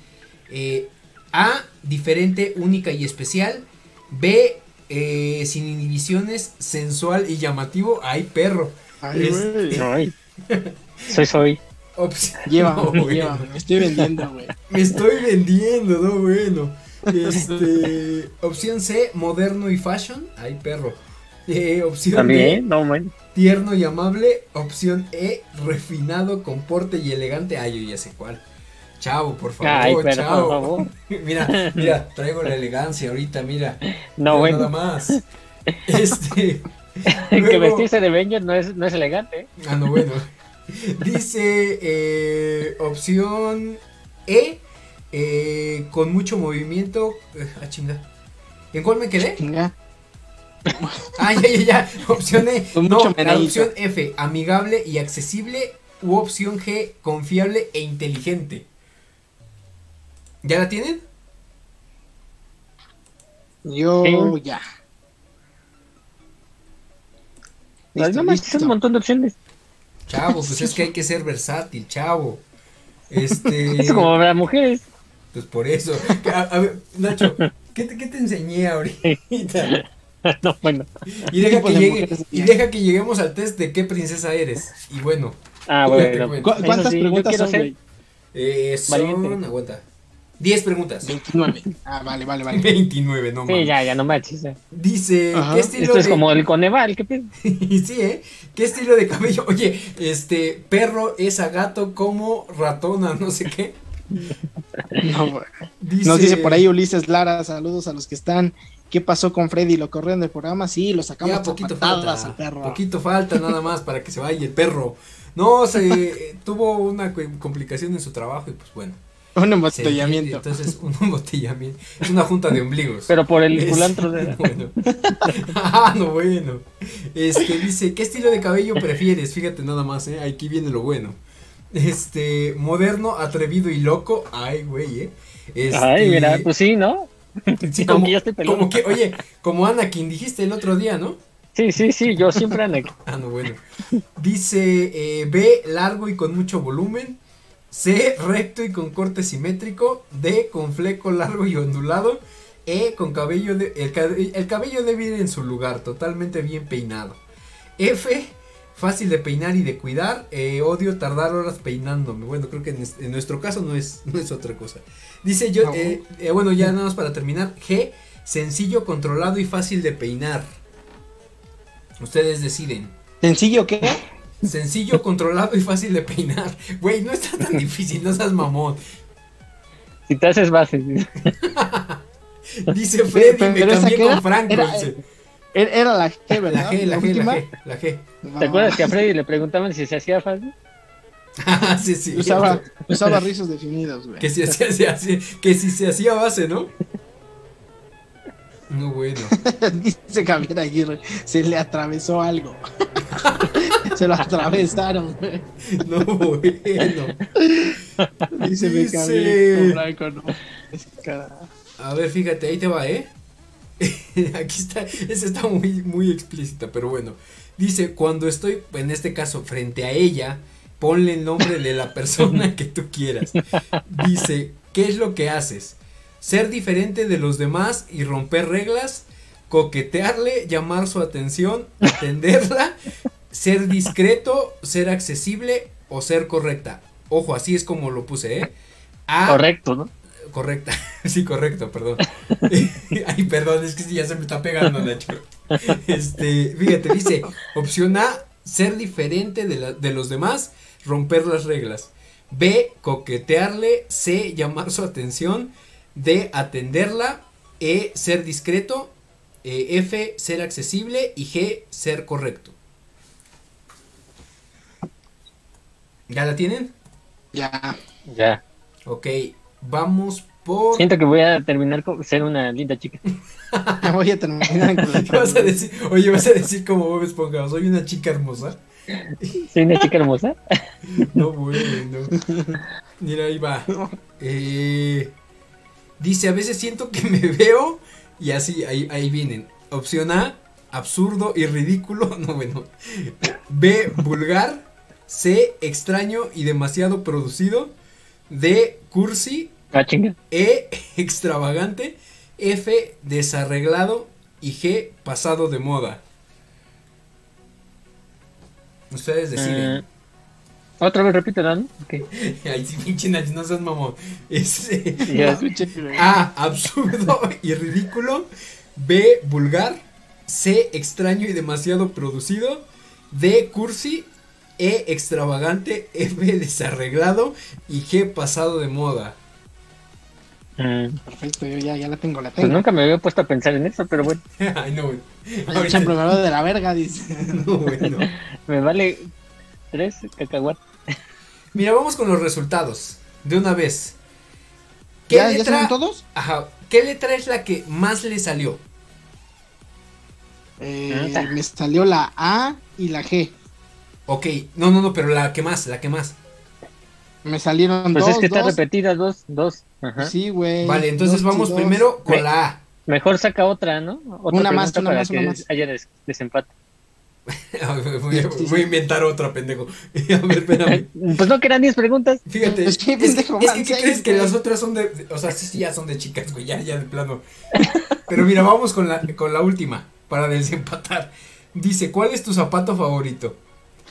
Eh, A, diferente, única y especial. B, eh, sin inhibiciones, sensual y llamativo. Ay, perro. Ay, Es- güey. (laughs) Soy. Soy, soy. Ops- Llévame, (laughs) No, bueno. me estoy vendiendo, güey. (laughs) Me estoy vendiendo, no bueno. Este, opción C, moderno y fashion. Ay, perro. Eh, opción También, D, no, man. tierno y amable. Opción E, refinado, con porte y elegante. Ay, yo ya sé cuál. Chavo, por favor, Ay, pero chavo. por favor. (laughs) mira, mira, traigo la elegancia ahorita, mira. No, Mira Nada bueno. más. Este. (laughs) Que luego- vestirse de Avengers no es, no es elegante. Ah, no, bueno. Dice eh, opción E, eh, con mucho movimiento. eh, ah, chinga. ¿En cuál me quedé? Chinga. Ah, ya, ya, ya. Opción E. No, la opción F, amigable y accesible. U opción G, confiable e inteligente. ¿Ya la tienen? Yo Sí. ya. Listo, no listo. un montón de opciones. Chavo, pues es que hay que ser versátil, chavo. Este. (laughs) Es como las mujeres. Pues por eso. A, a ver, Nacho, ¿qué te, qué te enseñé ahorita? (laughs) no, bueno. Y deja, que de llegue, y deja que lleguemos al test de qué princesa eres. Y bueno, Ah, bueno. güey. ¿Cu- Eso ¿Cuántas sí, preguntas son, güey? eh, son. Valiente. Aguanta. 10 preguntas. 29. Ah, vale, vale, vale. 29, no Sí, mames. ya, ya no manches. ya. Dice, Ajá. ¿qué estilo Esto es de como el Coneval, ¿qué pedo? (laughs) sí, ¿eh? ¿Qué estilo de cabello? Oye, este, perro es a gato como ratona, no sé qué. (laughs) No, güey. Dice, Nos dice por ahí Ulises Lara, saludos a los que están. ¿Qué pasó con Freddy? ¿Lo corrieron del programa? Sí, lo sacamos Ya poquito falta. al perro. Poquito falta nada más para que se vaya el perro. No, se (laughs) tuvo una complicación en su trabajo y pues bueno. Un embotellamiento. Entonces, un embotellamiento. Es una junta de ombligos. Pero por el culantro de... (laughs) Bueno. (laughs) ah, no, bueno. Este dice, ¿qué estilo de cabello prefieres? Fíjate nada más, ¿eh? Aquí viene lo bueno. Este, moderno, atrevido y loco. Ay, güey, ¿eh? Este, Ay, mira, pues sí, ¿no? (laughs) sí, como que ya estoy pelón. como que, oye, como Anakin dijiste el otro día, ¿no? Sí, sí, sí, yo siempre aquí. (laughs) Ah, no, bueno. Dice eh, B, largo y con mucho volumen. C, recto y con corte simétrico. D, con fleco largo y ondulado. E, con cabello de, el cabello debe ir en su lugar, totalmente bien peinado. F, fácil de peinar y de cuidar. eh, odio tardar horas peinándome. Bueno, creo que en, es- en nuestro caso no es, no es otra cosa. Dice yo, No. eh, eh, bueno, ya nada más para terminar. G, sencillo, controlado y fácil de peinar. Ustedes deciden. ¿Sencillo qué? Sencillo, (laughs) controlado y fácil de peinar. Güey, no está tan difícil, no seas mamón. Si te haces bases. (laughs) Dice Freddy, me cambié con Franco. era- dice. Era era la G, ¿verdad? La G, la G, la. G, la G. ¿Te acuerdas que a Freddy le preguntaban si se hacía fácil? (laughs) Ah, sí, sí. Usaba, usaba rizos definidos, güey. Que si, hacía, se hacía- que si se hacía base, ¿no? No, bueno. (laughs) Dice Javier Aguirre, se le atravesó algo. (laughs) se lo atravesaron, güey. No, bueno. Dice me Dice- Franco, no. A ver, fíjate, ahí te va, ¿eh? Aquí está, esa está muy, muy explícita, pero bueno. Dice, cuando estoy, en este caso, frente a ella, ponle el nombre de la persona que tú quieras. Dice, ¿qué es lo que haces? Ser diferente de los demás y romper reglas, coquetearle, llamar su atención, atenderla, ser discreto, ser accesible o ser correcta. Ojo, así es como lo puse, ¿eh? Correcto, ¿no? Correcta, (laughs) sí, correcto, perdón. (laughs) Ay, perdón, es que sí, ya se me está pegando, Nacho. Este, fíjate, dice, opción A, ser diferente de, la- de los demás, romper las reglas. B, coquetearle. C, llamar su atención. D, atenderla. E, ser discreto. Eh, F, ser accesible. Y G, ser correcto. ¿Ya la tienen? Ya. Ya. Ok, vamos por... Siento que voy a terminar con ser una linda chica. (laughs) Voy a terminar con la ¿Qué (laughs) vas a decir? Oye, vas a decir como Bob Esponja, soy una chica hermosa. Soy una chica hermosa. (laughs) No, bueno. Mira, ahí va. Eh, dice, a veces siento que me veo y así, ahí, ahí vienen. Opción A, absurdo y ridículo. No, bueno. B, vulgar. C, extraño y demasiado producido. D, cursi. Ah, chinga. E, (laughs) extravagante. F, desarreglado. Y G, pasado de moda. Ustedes deciden. Eh, otra vez repítela, (laughs) ¿no? Ay, sí, pinche no seas mamón. Es, eh, (laughs) Ya. Escuché, güey. A, absurdo y ridículo. B, vulgar. C, extraño y demasiado producido. D, cursi. E, extravagante. F, desarreglado. Y G, pasado de moda. Mm, Perfecto, yo ya, ya la tengo, la Pues tengo. nunca me había puesto a pensar en eso, pero bueno, (laughs) Ay, no, güey. Ahorita- de la verga, dice. (laughs) no, güey, no. (laughs) me vale tres cacahuates. Mira, vamos con los resultados. De una vez. ¿Qué ¿Ya, ¿Ya letra? salieron todos? Ajá. ¿Qué letra es la que más le salió? Eh, Ah. me salió la A y la G. Ok, no, no, no, pero la que más, la que más. Me salieron Pues dos, es que está repetida dos, dos. Ajá. Sí, güey. Vale, entonces Dos vamos dos. primero con la A. Mejor saca otra, ¿no? Otra Una más, una para más, que una más. haya des- desempate. (laughs) voy, a, Sí, sí. voy a inventar otra, pendejo. (laughs) A ver, espérame. (laughs) Pues no que eran 10 preguntas. Fíjate, Es que, es, pendejo, es van que ¿qué crees que las otras son de, de- o sea, sí, sí, ya son de chicas, güey, ya, ya de plano. Pero mira, vamos con la, con la última, para desempatar. Dice, ¿cuál es tu zapato favorito?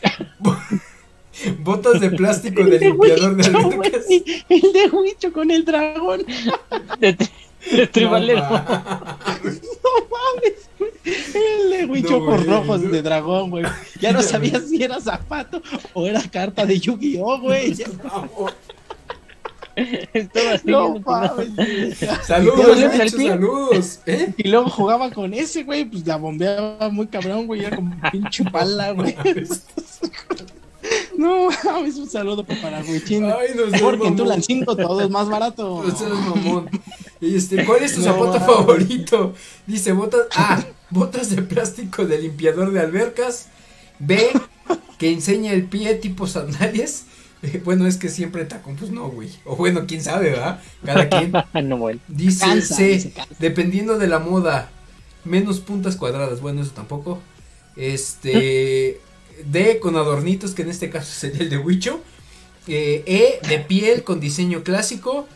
(laughs) Botas de plástico de limpiador de albercas. El de Huicho con el dragón. De, de tribalero. No, ma. (laughs) No mames, güey. El de Huicho No, güey, rojos no. de dragón, güey. Ya no sabías si era zapato o era carta de Yu-Gi-Oh, güey. (laughs) (laughs) Estaba así. No mames. (laughs) Saludos, saludos. ¿Eh? (laughs) Y luego jugaba con ese, güey, pues la bombeaba muy cabrón, güey, era como pinche pala, güey. No mames, un saludo para Huichín. Ay, no seas Porque en mamón. Tulancingo todo es más barato. No seas mamón. Este, ¿cuál es tu No zapato mames. favorito? Dice botas. A. Botas de plástico de limpiador de albercas. B. Que enseña el pie tipo sandalias. (laughs) Bueno, es que siempre tacón, pues no, güey. O bueno, quién sabe, ¿verdad? Cada quien. (laughs) no, bueno. Dice Cansa, C. dice. Dependiendo de la moda. Menos puntas cuadradas. Bueno, eso tampoco. Este. (laughs) D. Con adornitos, que en este caso sería el de Huicho. Eh, e. De piel con diseño clásico.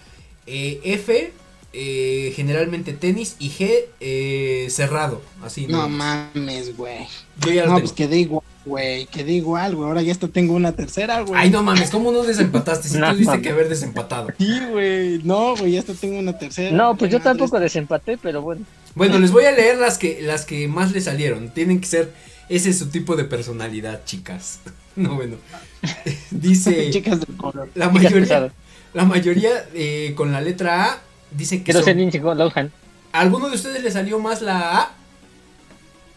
Eh, F. eh, generalmente tenis. Y G. eh, cerrado. Así, No ¿no? mames, güey. Yo ya lo No, tengo. pues quedé igual, güey. Quedé igual, güey. Ahora ya hasta tengo una tercera, güey. Ay, no mames, ¿cómo no desempataste? Si (laughs) No tuviste mames. que haber desempatado. Sí, güey. No, güey, ya hasta tengo una tercera. No, pues yo tampoco desempaté, pero bueno. Bueno, les voy a leer las que, las que más le salieron. Tienen que ser. Ese es su tipo de personalidad, chicas. (laughs) No, bueno. (laughs) Dice. Chicas del color. La Chicas mayoría, pesadas. la mayoría eh, con la letra A dice que Quiero son- ser Lindsay Lohan. ¿A alguno de ustedes le salió más la A?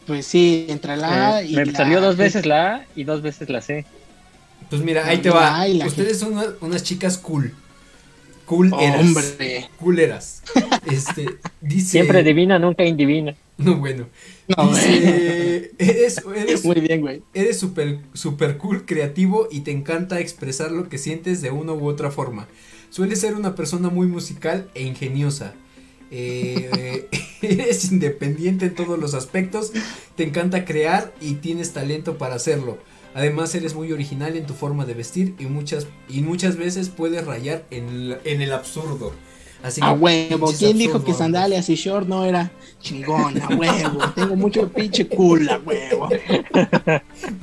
Pues sí, entre la A Eh, y me la salió dos veces la A y dos veces la C. Pues mira, ahí te va. Ustedes son una- unas chicas cool. Cool eras. Hombre. Cool eras. (laughs) Este, dice. Siempre divina, nunca indivina. No, bueno. No. Dice. Eres, eres, Muy bien, güey. eres super, super cool, creativo y te encanta expresar lo que sientes de una u otra forma. Sueles ser una persona muy musical e ingeniosa. Eh, (laughs) eres independiente en todos los aspectos, te encanta crear y tienes talento para hacerlo. Además eres muy original en tu forma de vestir y muchas, y muchas veces puedes rayar en el, en el absurdo. Así A huevo. ¿Quién dijo que sandalias y short no era chingón? A huevo. Tengo mucho pinche cool, a huevo. (laughs)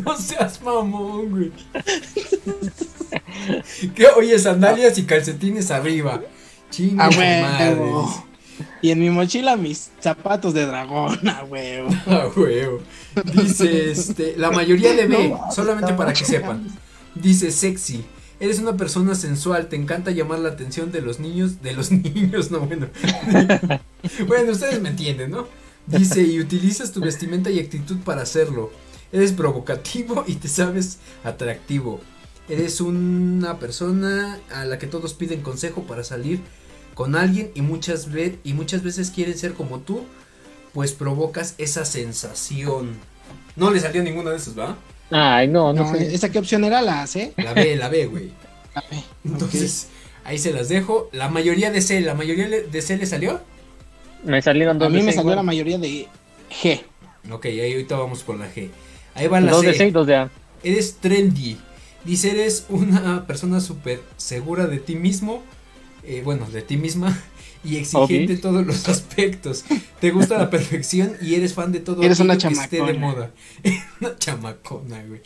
No seas mamón, güey. (laughs) ¿Qué? Oye, sandalias y calcetines arriba. Chinga A madre. Y en mi mochila mis zapatos de dragón, (laughs) a huevo. (laughs) A huevo. Dice, este, la mayoría de B, No, solamente para que sepan. Dice sexy. Eres una persona sensual, te encanta llamar la atención de los niños, de los (laughs) niños, no bueno. bueno, ustedes me entienden, ¿no? Dice, y utilizas tu vestimenta y actitud para hacerlo. Eres provocativo y te sabes atractivo. Eres una persona a la que todos piden consejo para salir con alguien y muchas, ve y muchas veces quieren ser como tú, pues provocas esa sensación. No le salió ninguna de esas, ¿va? Ay, no, no, No. ¿Esa qué opción era la C? La B, la B, güey. La B. Entonces, ahí se las dejo. La mayoría de C, ¿la mayoría de C le salió? Me salieron dos A mí de me C. salió la mayoría de G. Ok, ahí ahorita vamos con la G. Ahí va la Dos de C. C y dos de A. Eres trendy. Dice, eres una persona súper segura de ti mismo. Eh, bueno, de ti misma. y exigente en todos los aspectos. Te gusta la (laughs) perfección y eres fan de todo Eres una que esté de moda. (laughs) una chamacona, güey.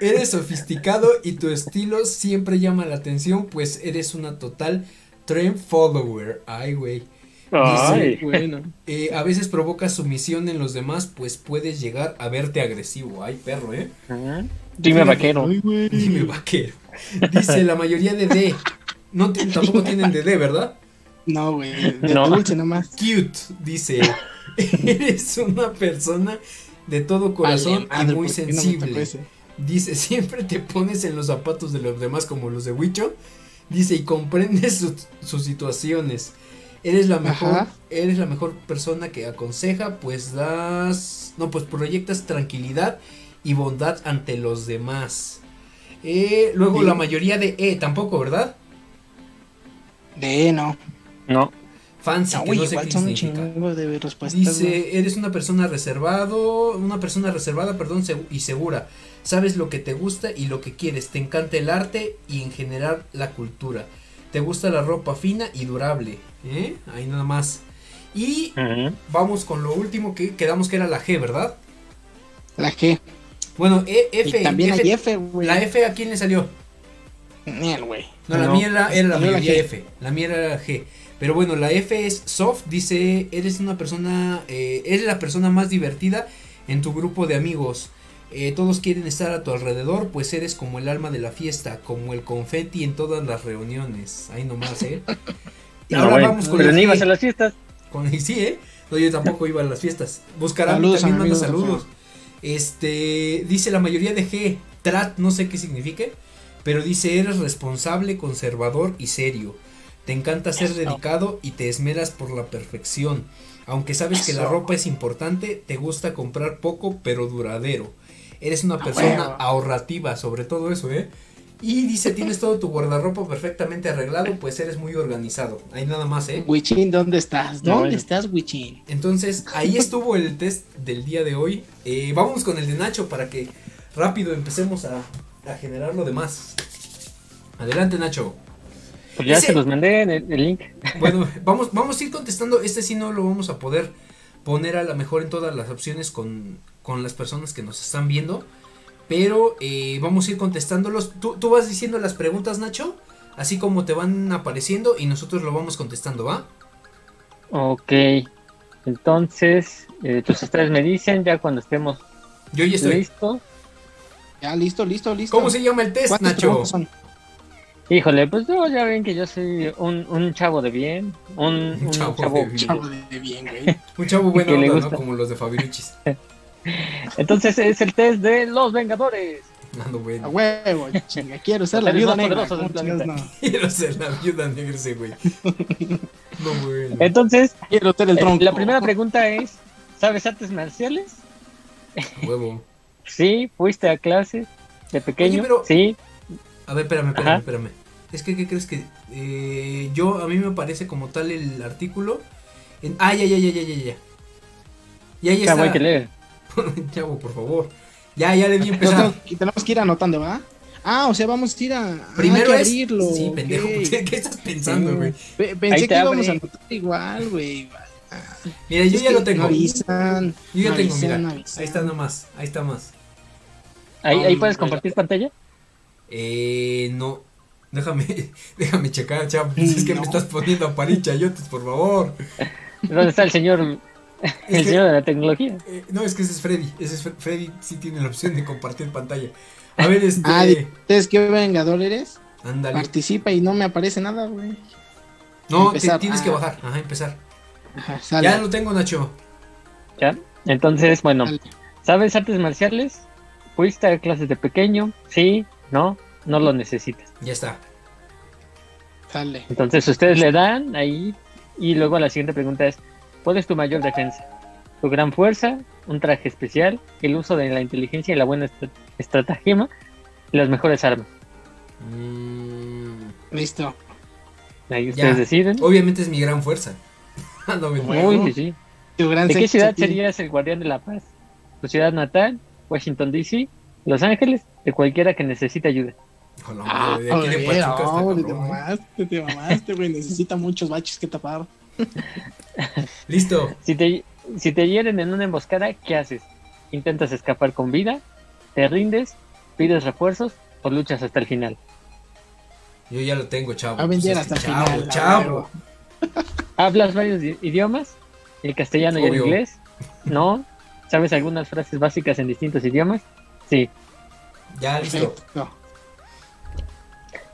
Eres sofisticado y tu estilo siempre llama la atención, pues eres una total trend follower. Ay, güey. Ay, Bueno. Eh, a veces provocas sumisión en los demás, pues puedes llegar a verte agresivo. Ay, perro, ¿eh? Dime vaquero. Dime vaquero. Dice la mayoría de D. No, tampoco (laughs) tienen de D, ¿verdad? No, güey. De (laughs) No. dulce nomás. Cute, dice. (laughs) Eres una persona de todo corazón Vale, madre, y muy ¿por qué no me sensible. Dice, siempre te pones en los zapatos de los demás como los de Wicho. Dice, y comprendes su- sus situaciones. Eres la mejor, Ajá. eres la mejor persona que aconseja, pues das, no, pues proyectas tranquilidad y bondad ante los demás. Eh, luego Sí. la mayoría de E, tampoco, ¿verdad? De no. No. Fancy, No, que güey, no sé igual qué significa. de respuestas. Dice, eres una persona reservado, una persona reservada, perdón, seg- y segura. Sabes lo que te gusta y lo que quieres. Te encanta el arte y en general la cultura. Te gusta la ropa fina y durable. ¿eh? Ahí nada más. Y vamos con lo último que quedamos que era la G, ¿verdad? La G. Bueno, E, F. y también F- hay F, güey. La F a quién le salió? Miel, güey. No, la No. mía era, era la la mayoría G. F. La mía era la G. Pero bueno, la F es soft. Dice, eres una persona, eh, eres la persona más divertida en tu grupo de amigos. Eh, todos quieren estar a tu alrededor, pues eres como el alma de la fiesta, como el confeti en todas las reuniones. Ahí nomás, ¿eh? (laughs) Y No, ahora güey, vamos con Pero la ni G. ibas a las fiestas. Con, sí, ¿eh? No, yo tampoco iba a las fiestas. Buscará Saludos también a mi manda saludos. Este, dice la mayoría de G, trat, no sé qué signifique, pero dice eres responsable, conservador y serio. Te encanta ser Eso. dedicado y te esmeras por la perfección. Aunque sabes que la ropa es importante, te gusta comprar poco pero duradero. Eres una persona huevo. ahorrativa, sobre todo eso, ¿eh? Y dice, tienes todo tu guardarropa perfectamente arreglado, pues eres muy organizado. Hay nada más, ¿eh? Wichin, ¿dónde estás? ¿Dónde bueno. estás, Wichin? Entonces, ahí estuvo el test del día de hoy. Eh, vamos con el de Nacho para que rápido empecemos a, a generar lo demás. Adelante, Nacho. Pues ya Ese- se los mandé en el, el link. (laughs) Bueno, vamos, vamos a ir contestando. Este sí no lo vamos a poder poner a la mejor en todas las opciones con, con las personas que nos están viendo. Pero eh, vamos a ir contestándolos. Tú, tú vas diciendo las preguntas, Nacho. Así como te van apareciendo y nosotros lo vamos contestando, ¿va? Ok. Entonces, eh, pues ustedes me dicen ya cuando estemos Yo ya estoy. listos. Ya, listo, listo, listo. ¿Cómo se llama el test, ¿Cuántas Nacho? son? Híjole, pues no, ya ven que yo soy un, un chavo de bien, un, un chavo chavo, de bien. Chavo de bien, güey. (laughs) Un chavo bueno, le ¿no? Como los de Fabiruchis. (laughs) Entonces es el test de los Vengadores. Ando A bueno. huevo, chinga. Quiero ser la viuda negra. poderosos del ¿Cómo chingados planeta. no? Quiero ser la viuda negra ese güey. (laughs) No, bueno. Entonces, Quiero ser el eh, tronco. la primera pregunta es, ¿sabes artes marciales? Huevo. Sí, fuiste a clases de pequeño. Oye, pero- Sí, A ver, espérame, espérame, Ajá. espérame. Es que, ¿qué crees que? Eh, yo, a mí me parece como tal el artículo. En, ah, ya, ya, ya, ya, ya, ya. Ya, ya chavo, hay que está. leer. Chavo, por favor. Ya, ya le Nos empezar. tenemos, que- tenemos que ir anotando, ¿va? Ah, o sea, vamos a ir a. ah, Primero hay que es. abrirlo. Sí, pendejo. (laughs) ¿Qué, estás pensando, güey? Pe- Ahí Pensé que íbamos a anotar igual, güey. Mira, yo Es ya lo tengo. No avisan. Yo ya no tengo, avisan, mira. no avisan. Ahí está nomás. Ahí está más. Ahí, ahí puedes compartir pantalla. Eh, no. Déjame, (laughs) déjame checar, chavo. Es que No. me estás poniendo a parir chayotes, por favor. ¿Dónde está el señor, (laughs) el que- señor de la tecnología? Eh, no, es que ese es Freddy. Ese es Fre- Freddy sí tiene la opción de compartir pantalla. A ver, este. Ah, ¿Ustedes qué vengador eres? ándale. Participa y no me aparece nada, güey. No, te- empezar. tienes Ah. que bajar. Ajá, empezar. Ajá, sale. Ya lo tengo, Nacho. ¿Ya? Entonces, bueno. ¿sabes artes marciales? ¿Fuiste a clases de pequeño? Sí, no, no lo necesitas. Ya está. Sale. Entonces ustedes le dan ahí y luego la siguiente pregunta es, ¿cuál es tu mayor defensa? ¿Tu gran fuerza? ¿Un traje especial? ¿El uso de la inteligencia y la buena estra- estratagema? ¿Y las mejores armas? Mm, Listo. Ahí ustedes Ya. deciden. obviamente es mi gran fuerza. (laughs) No. Bueno. Uy, sí, sí. Tu gran ¿De qué ciudad serías el guardián de la paz? ¿Tu ciudad natal? ¿Washington DC? ¿Los Ángeles? ¿De cualquiera que necesite ayuda? Ah, madre de aquí de güey, Pachuca está no, te mamaste, te mamaste, güey. Necesita muchos baches que tapar. (laughs) Listo. Si te, si te hieren en una emboscada, ¿qué haces? ¿Intentas escapar con vida? ¿Te rindes? ¿Pides refuerzos? ¿O luchas hasta el final? Yo ya lo tengo, chavo. A vender Pues es hasta el chavo, final. Chavo. ¿Hablas varios idiomas? ¿El castellano y el inglés? ¿No? ¿Sabes algunas frases básicas en distintos idiomas? Sí. Ya, listo.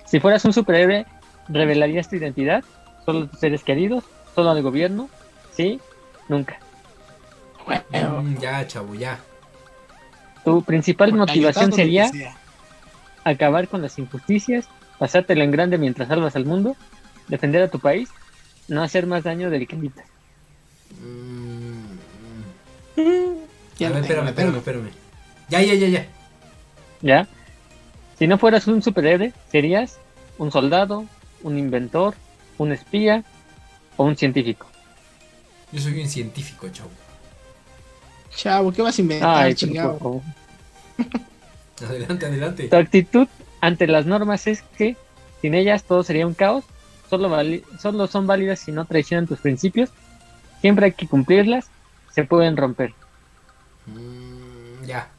Si fueras un superhéroe, ¿revelarías tu identidad? ¿Solo tus seres queridos? ¿Solo al gobierno? ¿Sí? Nunca. Huevo. Mm, ya, chavo, ya. Tu principal motivación sería sea. acabar con las injusticias, pasártelo en grande mientras salvas al mundo, defender a tu país, no hacer más daño del que evitas. Mm, Ya a ver, espérame, espérame, espérame. Ya, ya, ya, ya. ¿Ya? Si no fueras un superhéroe, serías un soldado, un inventor, un espía o un científico. Yo soy un científico, chavo. Chavo, ¿qué vas a inventar, Ay, chingado? pero- (laughs) Adelante, adelante. Tu actitud ante las normas es que sin ellas todo sería un caos, solo, vali- solo son válidas si no traicionan tus principios, siempre hay que cumplirlas, se pueden romper. Mm, ya.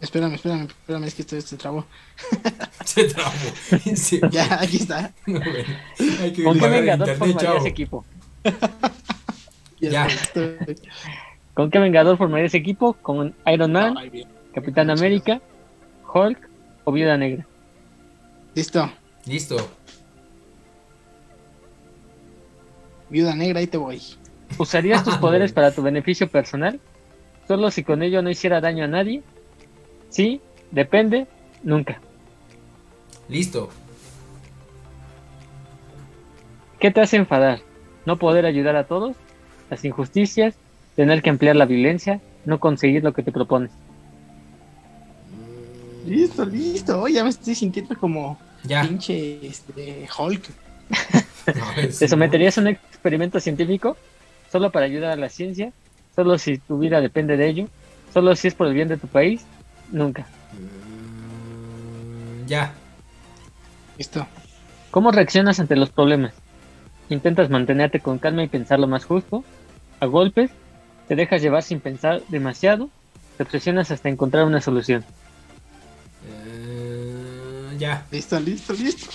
Espérame, espérame, espérame, es que esto se trabó. (laughs) Se trabó. Sí, (laughs) Ya, aquí está. (laughs) bueno. Hay que ¿Con qué vengador internet, formarías chavo. equipo? Ya. ¿Con qué vengador formarías equipo? ¿Con Iron Man. Capitán América, Hulk o Viuda Negra? Listo. Listo. Viuda negra, ahí te voy. ¿Usarías tus poderes (laughs) para tu beneficio personal? ¿Solo si con ello no hiciera daño a nadie? Sí, depende, nunca. Listo. ¿Qué te hace enfadar? ¿No poder ayudar a todos? ¿Las injusticias? ¿Tener que emplear la violencia? ¿No conseguir lo que te propones? Listo, listo. Oye, ya me estoy sintiendo como Ya. pinche este, Hulk. (laughs) ¿Te someterías a un experimento científico? ¿Solo para ayudar a la ciencia? ¿Solo si tu vida depende de ello? ¿Solo si es por el bien de tu país? Nunca. Mm, Ya. Listo. ¿Cómo reaccionas ante los problemas? ¿Intentas mantenerte con calma y pensar lo más justo? ¿A golpes? ¿Te dejas llevar sin pensar demasiado? ¿Te presionas hasta encontrar una solución? Eh, ya. Listo, listo, listo.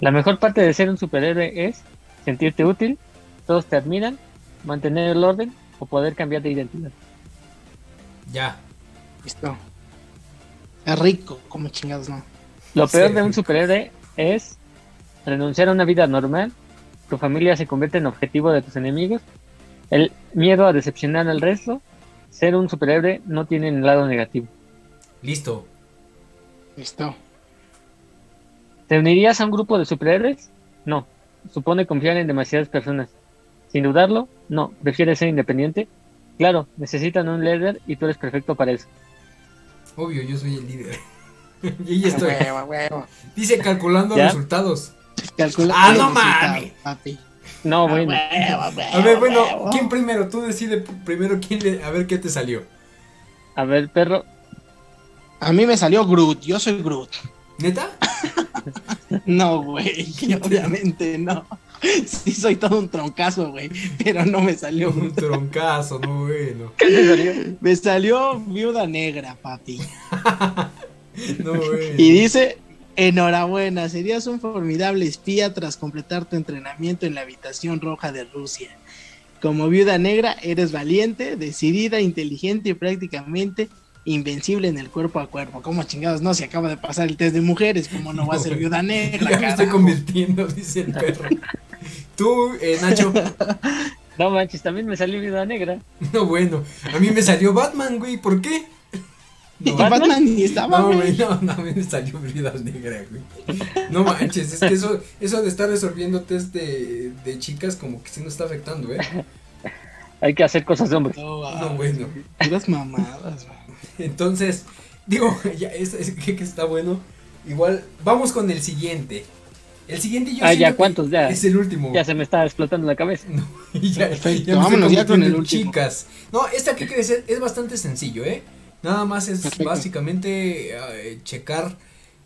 La mejor parte de ser un superhéroe es sentirte útil, todos te admiran, mantener el orden o poder cambiar de identidad. Ya. Listo. Es rico, como chingados, ¿no? Lo peor Sí. de un superhéroe es renunciar a una vida normal, tu familia se convierte en objetivo de tus enemigos, el miedo a decepcionar al resto, ser un superhéroe no tiene el lado negativo. Listo. Listo. ¿Te unirías a un grupo de superhéroes? No, supone confiar en demasiadas personas. Sin dudarlo, no, prefieres ser independiente. Claro, necesitan un líder y tú eres perfecto para eso. Obvio, yo soy el líder. (laughs) y ya estoy. Huevo, huevo. Dice calculando ¿Ya? resultados. Calcula Ah, no mames. papi. No, bueno, huevo, A ver, bueno. ¿quién primero? Tú decide primero quién le... A ver qué te salió. a ver, perro, A mí me salió Groot, yo soy Groot. ¿Neta? (laughs) No, güey, obviamente no. (laughs) Sí, soy todo un troncazo, güey, pero no me salió Un troncazo, no bueno. ¿qué te salió? Me salió Viuda Negra, papi. (laughs) No bueno. Y dice, enhorabuena, serías un formidable espía tras completar tu entrenamiento en la habitación roja de Rusia. Como viuda negra, eres valiente, decidida, inteligente y prácticamente invencible en el cuerpo a cuerpo. ¿Cómo chingados no? Se acaba de pasar el test de mujeres, ¿cómo no va a ser viuda negra? Ya me estoy convirtiendo, dice el perro. Tú, eh, Nacho. (laughs) No manches, también me salió Viuda Negra. No bueno. A mí me salió Batman, güey. ¿Por qué? Y No, Batman ni estaba, No, güey. no, no, a mí me salió Vida Negra, güey. No manches, es que eso, eso de estar resolviendo test de, de chicas como que sí nos está afectando, ¿eh? Hay que hacer cosas de hombres. No, No, bueno. puras mamadas, güey. (laughs) Entonces, digo, (laughs) ya, es, es que, que está bueno. Igual, vamos con el siguiente. El siguiente yo Ah, ya, ¿cuántos? Ya. Es el último. Ya se me está explotando la cabeza. (laughs) No, y ya, Perfecto, ya vámonos ya con el último. chicas. No, esta que crees es, es bastante sencillo, ¿eh? Nada más es Perfecto. básicamente eh, checar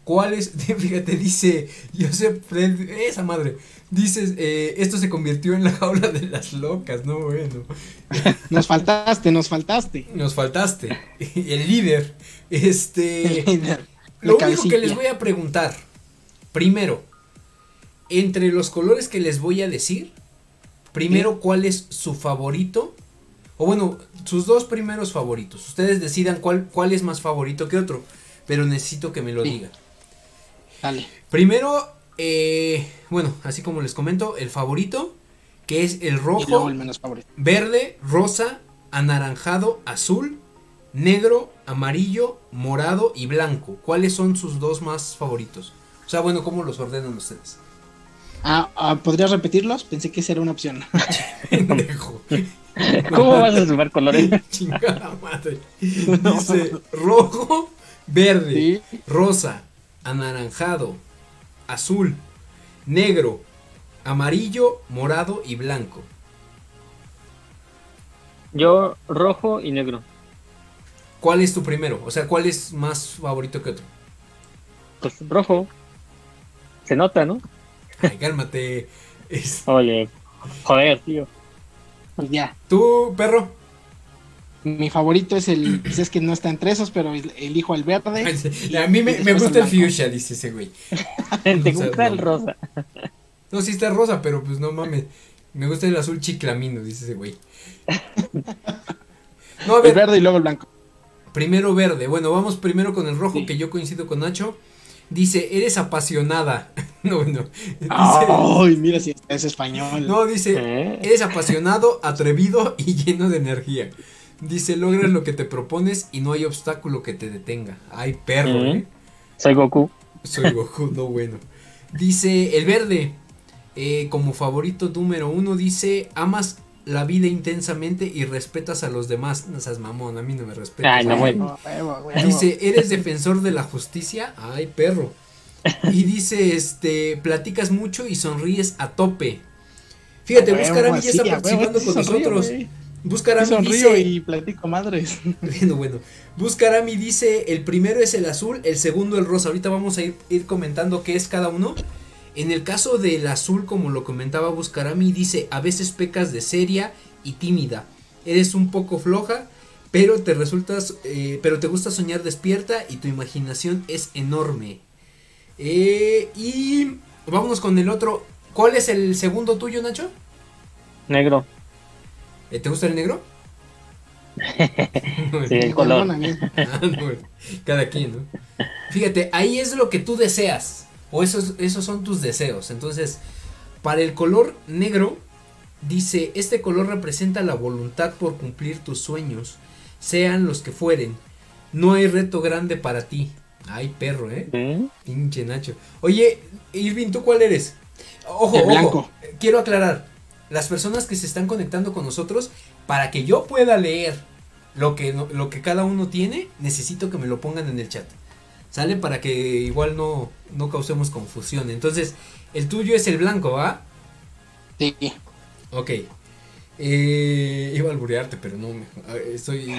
cuáles, fíjate, dice Joseph Fred, esa madre, dices, eh, esto se convirtió en la jaula de las locas, no bueno, (laughs) Nos faltaste, nos faltaste. nos faltaste, (laughs) el líder, este, La lo único que les voy a preguntar, primero, entre los colores que les voy a decir, primero cuál es su favorito, o bueno, sus dos primeros favoritos, ustedes decidan cuál, cuál es más favorito que otro, pero necesito que me lo Sí. digan. Dale. Primero, eh, bueno, así como les comento, el favorito, que es el rojo, el menos favorito. verde, rosa, anaranjado, azul, negro, amarillo, morado y blanco. ¿Cuáles son sus dos más favoritos? O sea, bueno, ¿cómo los ordenan ustedes? Ah, ah, ¿podrías repetirlos? Pensé que esa era una opción. (laughs) (laughs) ¿Cómo vas a sumar colores? (laughs) Chingada madre. Dice rojo, verde, Sí. rosa, anaranjado, azul, negro, amarillo, morado y blanco. Yo rojo y negro. ¿Cuál es tu primero? O sea, ¿cuál es más favorito que otro? Pues rojo. Se nota, ¿no? Ay, cálmate. (laughs) Es- Oye, joder, tío. Pues ya. ¿Tú, perro? Mi favorito es el. pues es que no está entre esos, pero el- elijo el verde. (laughs) A mí me, me gusta el fuchsia, dice ese güey. Te (laughs) O sea, gusta el no. rosa. No, sí está rosa, pero pues no mames. Me gusta el azul chiclamino, dice ese güey. (laughs) No, a El ver, verde y luego el blanco. primero verde. Bueno, vamos primero con el rojo, Sí. que yo coincido con Nacho. Dice, eres apasionada. No, no. Dice, Ay, mira si es español. no, dice, ¿Eh? eres apasionado, atrevido y lleno de energía. Dice, logras lo que te propones y no hay obstáculo que te detenga. Ay, perro. ¿eh? Soy Goku. Soy Goku, no bueno. Dice el verde, eh, como favorito número uno, dice, amas la vida intensamente y respetas a los demás. No seas mamón, a mí no me respetas. Ay, no, bueno. Dice, ¿eres defensor de la justicia? Ay, perro. Y (laughs) dice, este, platicas mucho y sonríes a tope. Fíjate, está a huevo, participando con nosotros. Buscarami sonrío dice, y platico madres. (laughs) bueno, bueno. Buscarami dice, el primero es el azul, el segundo el rosa. Ahorita vamos a ir, ir comentando qué es cada uno. En el caso del azul, como lo comentaba Buscarami, dice, a veces pecas de seria y tímida. Eres un poco floja, pero te resultas, eh, pero te gusta soñar despierta y tu imaginación es enorme. Eh, y vámonos con el otro. ¿Cuál es el segundo tuyo, Nacho? Negro. Eh, ¿Te gusta el negro? (laughs) Sí, el color. Ah, no, cada quien, ¿no? Fíjate, ahí es lo que tú deseas. O esos, esos son tus deseos. Entonces, para el color negro, dice, este color representa la voluntad por cumplir tus sueños, sean los que fueren. No hay reto grande para ti. Ay, perro, ¿eh? ¿Eh? Pinche Nacho. Oye, Irving, ¿tú cuál eres? Ojo, El ojo, blanco. Quiero aclarar. Las personas que se están conectando con nosotros, para que yo pueda leer lo que, lo que cada uno tiene, necesito que me lo pongan en el chat. ¿Sale? Para que igual no, no causemos confusión. Entonces, el tuyo es el blanco, ¿va? Sí. Ok. Eh, iba a alburearte, pero no Estoy.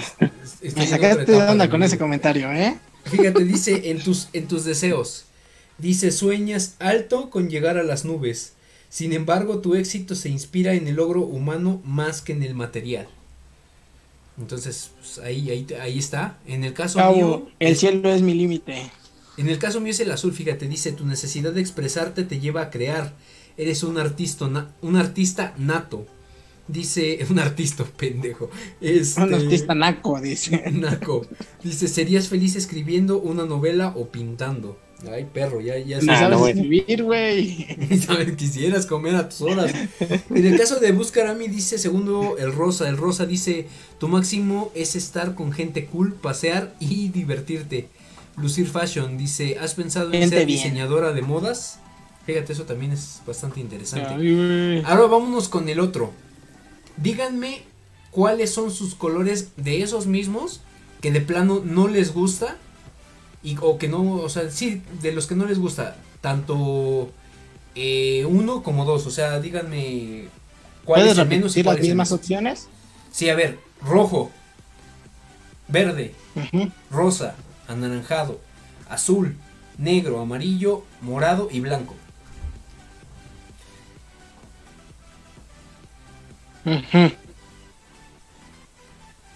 estoy Me sacaste de onda con mi ese comentario, ¿eh? Fíjate, dice en tus, en tus deseos. Dice, sueñas alto con llegar a las nubes. Sin embargo, tu éxito se inspira en el logro humano más que en el material. Entonces, pues, ahí, ahí, ahí está. En el caso Cabo, mío, el cielo es mi límite. en el caso mío es el azul, fíjate, dice, tu necesidad de expresarte te lleva a crear. Eres un artista, na- un artista nato. Dice, (laughs) un artista, pendejo. Este, Un artista naco, dice. (laughs) Naco. Dice, ¿serías feliz escribiendo una novela o pintando? Ay, perro, ya, ya Ni Ah, sabes no, escribir, (laughs) güey. Ni (laughs) sabes, quisieras comer a tus horas. En el caso de Buscarami dice, segundo el rosa, el rosa dice, tu máximo es estar con gente cool, pasear y divertirte. Lucir Fashion dice, ¿has pensado en Gente ser bien. diseñadora de modas? Fíjate, eso también es bastante interesante. Ay. Ahora vámonos con el otro. Díganme cuáles son sus colores de esos mismos que de plano no les gusta y o que no, o sea, sí, de los que no les gusta, tanto eh, uno como dos, o sea, díganme cuál ¿Puedes es el menos y cuál las es mismas más. opciones? Sí, a ver, rojo, verde, rosa, anaranjado, azul, negro, amarillo, morado y blanco. Ujú.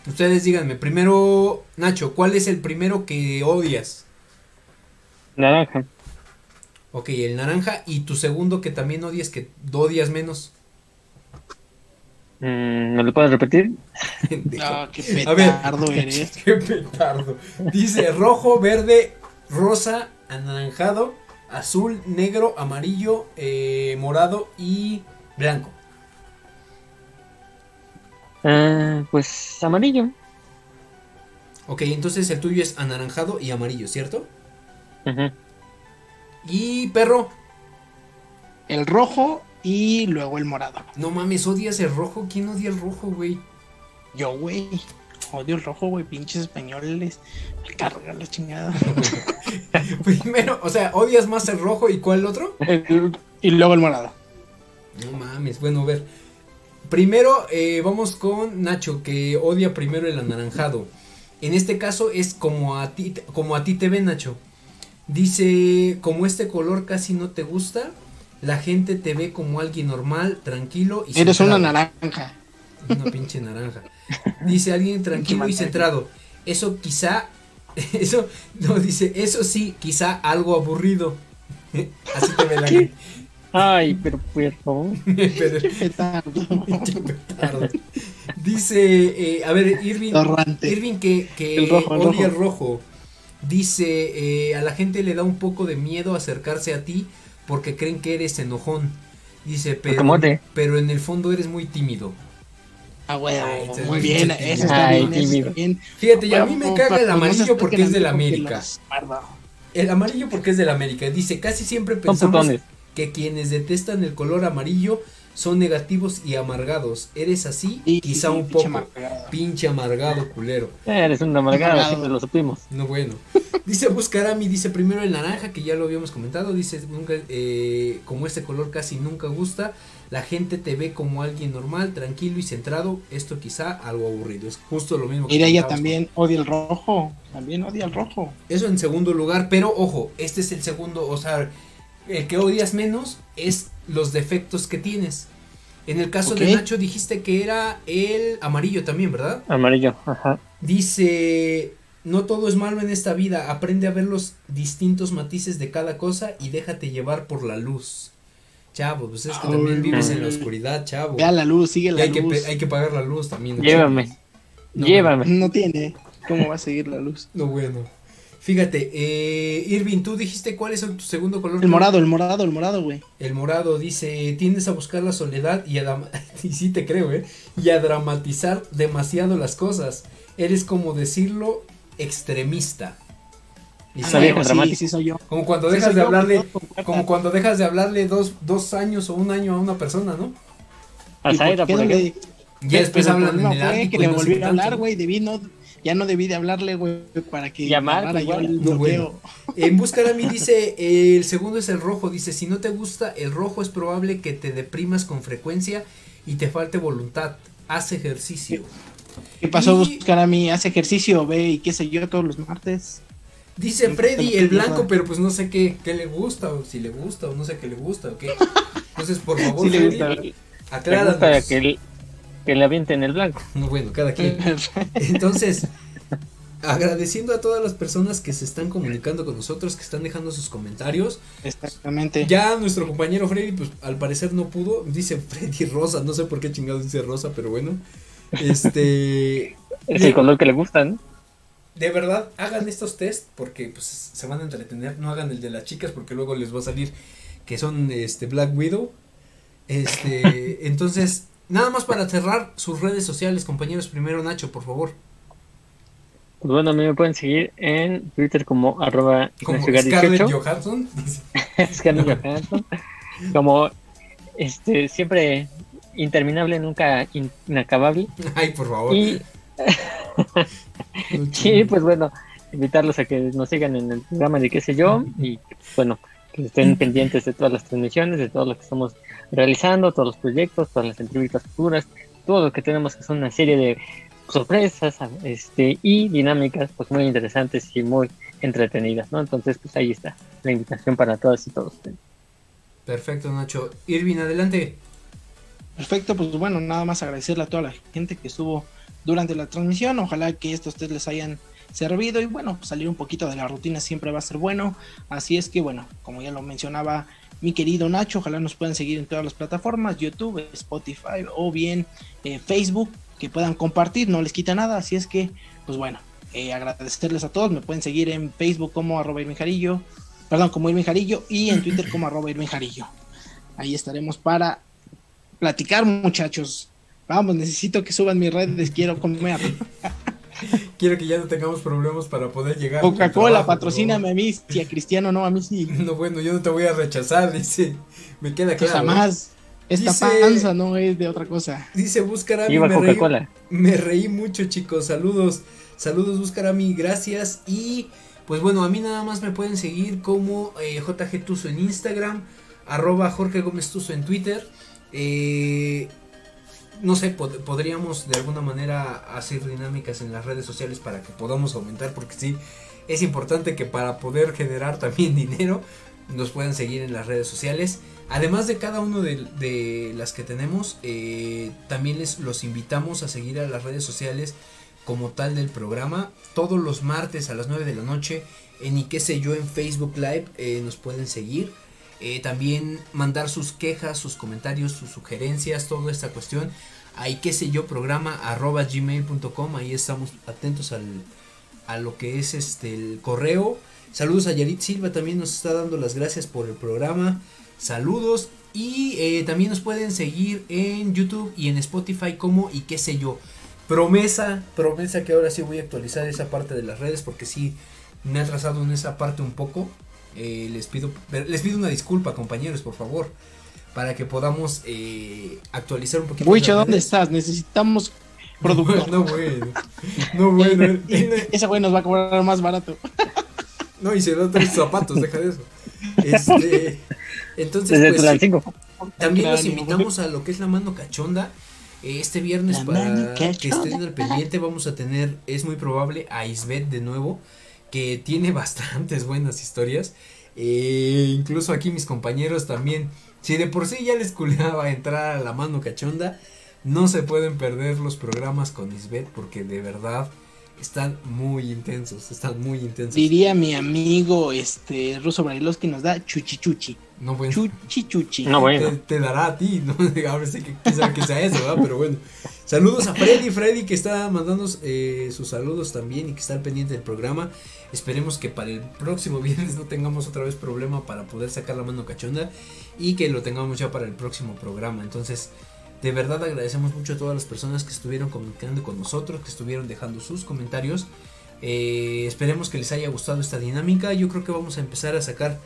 Ustedes díganme, primero, Nacho, ¿cuál es el primero que odias? Naranja. Ok, el naranja y tu segundo que también odias, que odias menos. Mm, ¿Me lo puedes repetir? Ah, qué A ver. petardo (laughs) eres. Qué petardo. Dice rojo, verde, rosa, anaranjado, azul, negro, amarillo, eh, morado y blanco. Ah, pues amarillo. Ok, entonces el tuyo es anaranjado y amarillo, ¿cierto? Ujú. Y perro, El rojo y luego el morado. no mames, odias el rojo. ¿Quién odia el rojo, güey? Yo, güey. Odio el rojo, güey. Pinches españoles. Me carga la chingada. (laughs) (laughs) Primero, o sea, odias más el rojo y cuál otro? y luego el morado. No mames, bueno, a ver. Primero eh, vamos con Nacho, que odia primero el anaranjado. En este caso es como a ti, como a ti te ve, Nacho. Dice, como este color casi no te gusta, la gente te ve como alguien normal, tranquilo y Eres una centrado". naranja. Una pinche naranja. Dice alguien tranquilo y centrado. Eso quizá, (laughs) eso, no, dice, eso sí, quizá algo aburrido. (laughs) Así te ve la gente. Ay, pero favor. (laughs) Pero- Qué petardo. Dice, eh, a ver, Irving, Torrante. Irving que, que El rojo, el odia rojo. el rojo. Dice, eh, a la gente le da un poco de miedo acercarse a ti porque creen que eres enojón. Dice, pero, Camote. pero en el fondo eres muy tímido. Ah. Ay, ese Muy bien. Eso está Ay, bien. Eso está bien. Fíjate, y a mí me caga el amarillo porque es del América. El amarillo porque es del América. Dice, casi siempre pensamos putones. Que quienes detestan el color amarillo son negativos y amargados. ¿Eres así? Y- Quizá y un pinche poco. amargado. Pinche amargado, culero. Eres un amargado, Amargado. siempre lo supimos. No bueno. Dice Buscarami, dice primero el naranja, que ya lo habíamos comentado. Dice, nunca, eh, como este color casi nunca gusta, la gente te ve como alguien normal, tranquilo y centrado. Esto quizá algo aburrido. Es justo lo mismo que Mira, ella también odia el rojo. También odia el rojo. Eso en segundo lugar, pero ojo, este es el segundo, o sea, el que odias menos es los defectos que tienes. En el caso de. Nacho dijiste que era el amarillo también, ¿verdad? Amarillo, ajá. Dice, no todo es malo en esta vida, aprende a ver los distintos matices de cada cosa y déjate llevar por la luz. Chavo, pues es que también vives en la oscuridad, chavo. Vea la luz, sigue la hay, que, luz. pe- hay que pagar la luz también. Llévame, No, llévame. No tiene. ¿Cómo va a seguir la luz? No, bueno. Fíjate, eh, Irving, tú dijiste cuál es tu segundo color. El morado, el morado, el morado, güey. El morado dice, tiendes a buscar la soledad y a, (laughs) y sí te creo, ¿eh? Y a dramatizar demasiado las cosas. Eres como decirlo, extremista. Y Está sí, dramático. sí soy yo. como cuando Sí dejas de yo, hablarle, como cuando dejas de hablarle dos, dos años o un año a una persona, ¿no? A ¿Y Zaira, por qué por ejemplo. Ya después hablan en problema el fue que le volví a hablar, güey. Debí no, ya no debí de hablarle, güey, para que Llamar, agarrara yo el No, bloqueo. (laughs) En Buscar a mí dice, eh, el segundo es el rojo, dice, si no te gusta el rojo es probable que te deprimas con frecuencia y te falte voluntad, haz ejercicio. ¿Qué pasó? Y- Buscar a mí, hace ejercicio, ve, y qué sé yo, todos los martes. Dice Freddy el blanco, pero pues no sé qué, qué le gusta, o si le gusta, o no sé qué le gusta, o qué. (laughs) Entonces, por favor, Sí le Freddy, gusta. Le gusta acláranos. que, le- que le avienten el blanco. No, bueno, cada quien. (laughs) Entonces, agradeciendo a todas las personas que se están comunicando con nosotros, que están dejando sus comentarios. Exactamente. Ya nuestro compañero Freddy, pues al parecer no pudo. Dice Freddy Rosa, no sé por qué chingados dice Rosa, pero bueno. Este, (laughs) Es el color que le gustan. de verdad, hagan estos test porque pues se van a entretener. No hagan el de las chicas porque luego les va a salir que son este Black Widow. Este, (laughs) entonces, nada más para cerrar sus redes sociales, compañeros. Primero Nacho, por favor. Pues bueno, a mí me pueden seguir en Twitter como arroba Como Scarlett 18. Johansson. (laughs) Scarlett Johansson. Como este siempre interminable, nunca in- inacabable. Ay, por favor. Y, (laughs) y pues bueno, invitarlos a que nos sigan en el programa de qué sé yo. Y bueno, que estén pendientes de todas las transmisiones, de todo lo que estamos realizando, todos los proyectos, todas las entrevistas futuras, todo lo que tenemos que son una serie de sorpresas este y dinámicas pues muy interesantes y muy entretenidas, ¿no? Entonces, pues ahí está la invitación para todas y todos. Perfecto, Nacho. Irvin, adelante. Perfecto, pues bueno, nada más agradecerle a toda la gente que estuvo durante la transmisión. Ojalá que estos ustedes les hayan servido y bueno, salir un poquito de la rutina siempre va a ser bueno. Así es que bueno, como ya lo mencionaba mi querido Nacho, ojalá nos puedan seguir en todas las plataformas, YouTube, Spotify o bien eh, Facebook, que puedan compartir, no les quita nada. Así es que, pues bueno, eh, agradecerles a todos. Me pueden seguir en Facebook como arroba perdón, como Irving y en Twitter como arroba Irving. Ahí estaremos para platicar, muchachos. Vamos, necesito que suban mis redes, quiero comer. (laughs) (laughs) Quiero que ya no tengamos problemas para poder llegar. Coca-Cola, patrocíname a mí, si a Cristiano no, a mí sí. (laughs) No, bueno, yo no te voy a rechazar, dice. Me queda Pues claro. jamás. Esta Dice- panza no es de otra cosa. Dice Buscarami, me reí, Coca-Cola. me reí mucho, chicos. Saludos, saludos, Buscarami, gracias. Y pues bueno, a mí nada más me pueden seguir como eh, JG Tuzo en Instagram, arroba Jorge Gómez Tuzo en Twitter. Eh, no sé, pod- podríamos de alguna manera hacer dinámicas en las redes sociales para que podamos aumentar, porque sí, es importante que para poder generar también (laughs) dinero nos puedan seguir en las redes sociales. Además de cada uno de, de las que tenemos, eh, también les los invitamos a seguir a las redes sociales como tal del programa. Todos los martes a las 9 de la noche en y qué sé yo en Facebook Live eh, nos pueden seguir. Eh, también mandar sus quejas, sus comentarios, sus sugerencias, toda esta cuestión. Ahí qué sé yo programa arroba gmail.com. Ahí estamos atentos al, a lo que es este el correo. Saludos a Yarit Silva, también nos está dando las gracias por el programa. Saludos. Y eh, también nos pueden seguir en YouTube y en Spotify como y qué sé yo. Promesa, promesa que ahora sí voy a actualizar esa parte de las redes porque sí me he atrasado en esa parte un poco. Eh, les pido les pido una disculpa compañeros por favor para que podamos eh, actualizar un poquito. Wicho, ¿dónde estás? Necesitamos productor. (laughs) No, bueno. No, bueno. (laughs) Ese güey nos va a cobrar más barato. (laughs) No, y se da tres zapatos, deja de eso. Este, entonces, Desde pues, también los invitamos a lo que es la mano cachonda. Eh, Este viernes, La para que estén al pendiente, vamos a tener, es muy probable, a Isbeth de nuevo, que tiene (laughs) bastantes buenas historias. Eh, incluso aquí mis compañeros también, si de por sí ya les culeaba (laughs) entrar a la mano cachonda, no se pueden perder los programas con Isbeth porque de verdad están muy intensos, están muy intensos. Diría mi amigo este Ruso Brailovsky nos da chuchi chuchi. No, bueno. Chuchi chuchi. No, bueno. te, te dará a ti, ¿no? A ver si que, sabe que sea eso, ¿verdad? Pero bueno. Saludos a Freddy, Freddy que está mandando eh, sus saludos también y que está al pendiente del programa. Esperemos que para el próximo (laughs) viernes no tengamos otra vez problema para poder sacar la mano cachonda y que lo tengamos ya para el próximo programa. Entonces, de verdad agradecemos mucho a todas las personas que estuvieron comunicando con nosotros, que estuvieron dejando sus comentarios. Eh, esperemos que les haya gustado esta dinámica. Yo creo que vamos a empezar a sacar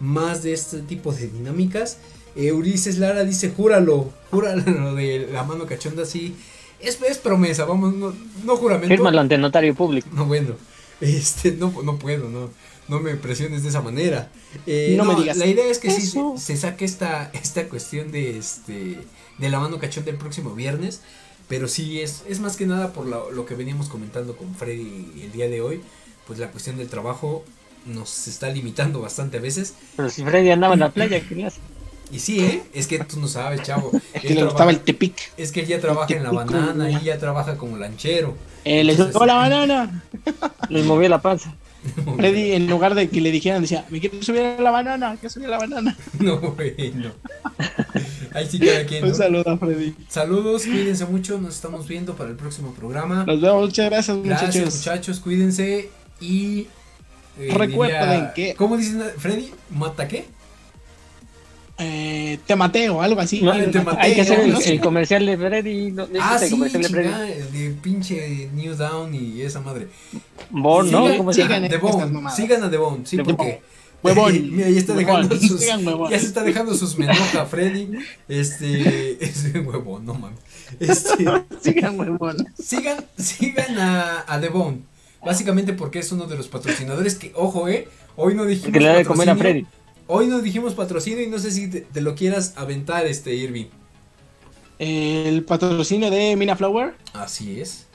más de este tipo de dinámicas. Eh, Ulises Lara dice, júralo, júralo (laughs) lo de la mano cachonda, sí. Es, es promesa, vamos, no, no juramento. Fírmalo ante notario público. No, bueno, (laughs) este, no, no puedo, no, no me presiones de esa manera. Eh, No me digas La idea es que sí eso. se, se saque esta, esta cuestión de este, de la mano cachonda el próximo viernes. Pero sí, es, es más que nada por la- lo que veníamos comentando con Freddy el día de hoy. Pues la cuestión del trabajo nos está limitando bastante a veces. Pero si Freddy andaba en la playa, ¿qué le hace? Y sí, ¿eh? Es que tú no sabes, chavo. (laughs) Es que Él le trabaja- gustaba el tepic. Es que él ya trabaja en la banana y ya trabaja como lanchero. Eh, le Entonces- la (laughs) banana. Les movió la panza. (laughs) Freddy, en lugar de que le dijeran, decía, me quiero subir a la banana, quiero subir a la banana. (laughs) No, güey, no. (laughs) Ahí sí cada quien. Un ¿no? saludo a Freddy. Saludos, cuídense mucho. Nos estamos viendo para el próximo programa. Nos vemos, muchas gracias, Gracias, muchachos. muchachos. Cuídense y. eh, Recuerden que- ¿Cómo dicen, Freddy? ¿Mata qué? Eh, te mateo, algo así. No, te maté, hay que hacer el, comercial de Freddy. No, Ah, sí, comercial de Freddy. de pinche New Down y esa madre. Bon, ¿no? Sigan- ¿Cómo se llama? sigan The estas Bone. Sigan a The Bone, sí, porque. Huevón. (laughs) Mira, ya está Huevón. dejando sus. Sigan. Ya se está dejando sus menoja, Freddy. Este. (laughs) Huevón, no mames. Este. (laughs) Sigan, huevón. Sigan, sigan a, a The Bone. Básicamente porque es uno de los patrocinadores que, ojo, eh. Hoy no dijimos Que le da de comer a. Freddy. Hoy no dijimos patrocinio y no sé si te, te lo quieras aventar, este Irving. El patrocinio de Mina Flower. Así es.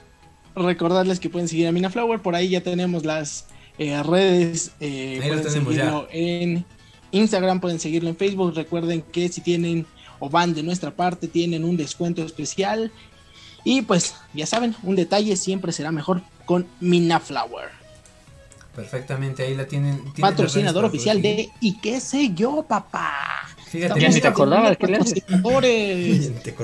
recordarles que pueden seguir a Mina Flower. Por ahí ya tenemos las eh, redes. eh, Ahí pueden tenemos ya. seguirlo en Instagram, pueden seguirlo en Facebook. Recuerden que si tienen o van de nuestra parte, tienen un descuento especial. Y pues, ya saben, un detalle siempre será mejor con Mina Flower. Perfectamente, ahí la tienen. Patrocinador oficial de ¿Y qué sé yo, papá? Fíjate, Ya ni mira, te acordabas, (laughs) acordabas.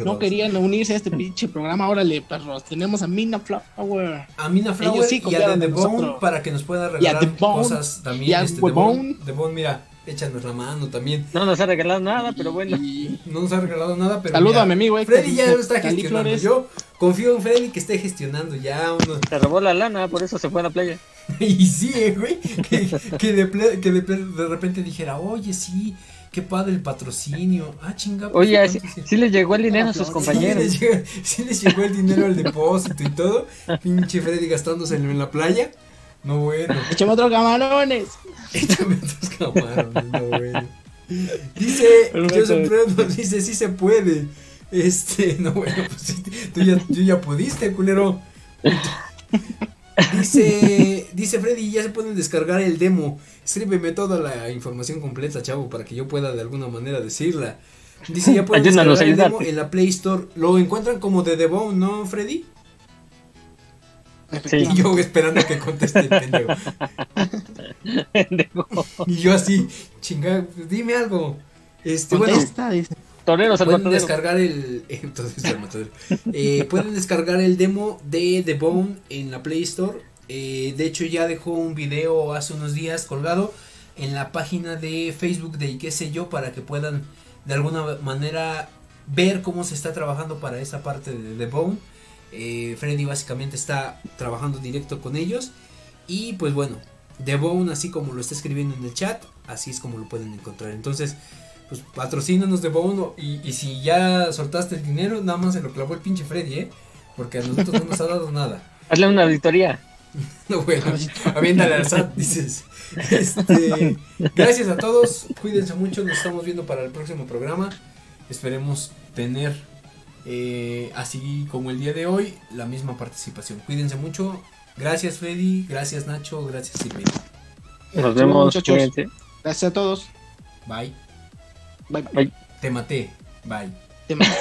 No querían unirse a este pinche programa. Órale, perros. Tenemos a Mina Flower. A Mina Flower Ellos sí y a The Bone nosotros. para que nos pueda regalar cosas también. Y a este, The The Bone. Bone. The Bone, mira, échanos la mano también. No nos ha regalado nada, pero bueno. Y No nos ha regalado nada, pero. Saludo mira, a mi amigo Héctor Freddy ya lo está gestionando. Flores. Yo confío en Freddy que esté gestionando ya uno. Se robó la lana, por eso se fue a la playa. (laughs) Y sí, eh, güey. Que, que, de, ple- que de, ple- de repente dijera, oye, sí, qué padre el patrocinio. Ah, chinga. pues, Oye, sí, ¿cuánto sí? sí les llegó el dinero a sus Sí, Sí compañeros. les, llega- sí les llegó el dinero al depósito y todo. Pinche Freddy gastándose en la playa. No bueno. Échame otros camarones. (laughs) Échame tus camarones, no bueno. Dice. Joseph Reynolds (laughs) dice, sí se puede. Este, (laughs) no bueno, pues tú ya, tú ya pudiste, culero. Dice, dice Freddy, ya se pueden descargar el demo. Escríbeme toda la información completa, chavo, para que yo pueda de alguna manera decirla. Dice, ya pueden descargar el demo en la Play Store. Lo encuentran como de The Bone, ¿no, Freddy? Sí. Y yo esperando que conteste el pendejo. (laughs) Pendejo. Y yo así, chinga, pues dime algo. Este, bueno, dice. Toreros al pueden matadero. descargar el. (laughs) matadero. Eh, pueden descargar el demo de The Bone en la Play Store. Eh, de hecho, ya dejó un video hace unos días colgado en la página de Facebook de qué sé yo para que puedan de alguna manera ver cómo se está trabajando para esa parte de The Bone. Eh, Freddy básicamente está trabajando directo con ellos. Y pues bueno, The Bone, así como lo está escribiendo en el chat, así es como lo pueden encontrar. Entonces, pues patrocínanos The Bone. Y, y si ya soltaste el dinero, nada más se lo clavó el pinche Freddy, ¿eh? Porque a nosotros no nos ha dado nada. (laughs) Hazle una auditoría. (laughs) No, bueno, aviéntale al SAT, dices. Este, gracias a todos, cuídense mucho, nos estamos viendo para el próximo programa. Esperemos tener, eh, así como el día de hoy, la misma participación. Cuídense mucho. Gracias Freddy, gracias Nacho, gracias Silvia. Nos vemos, muchachos. cuídense. Gracias a todos. Bye. Bye. Bye. Te maté. Bye. Te mando.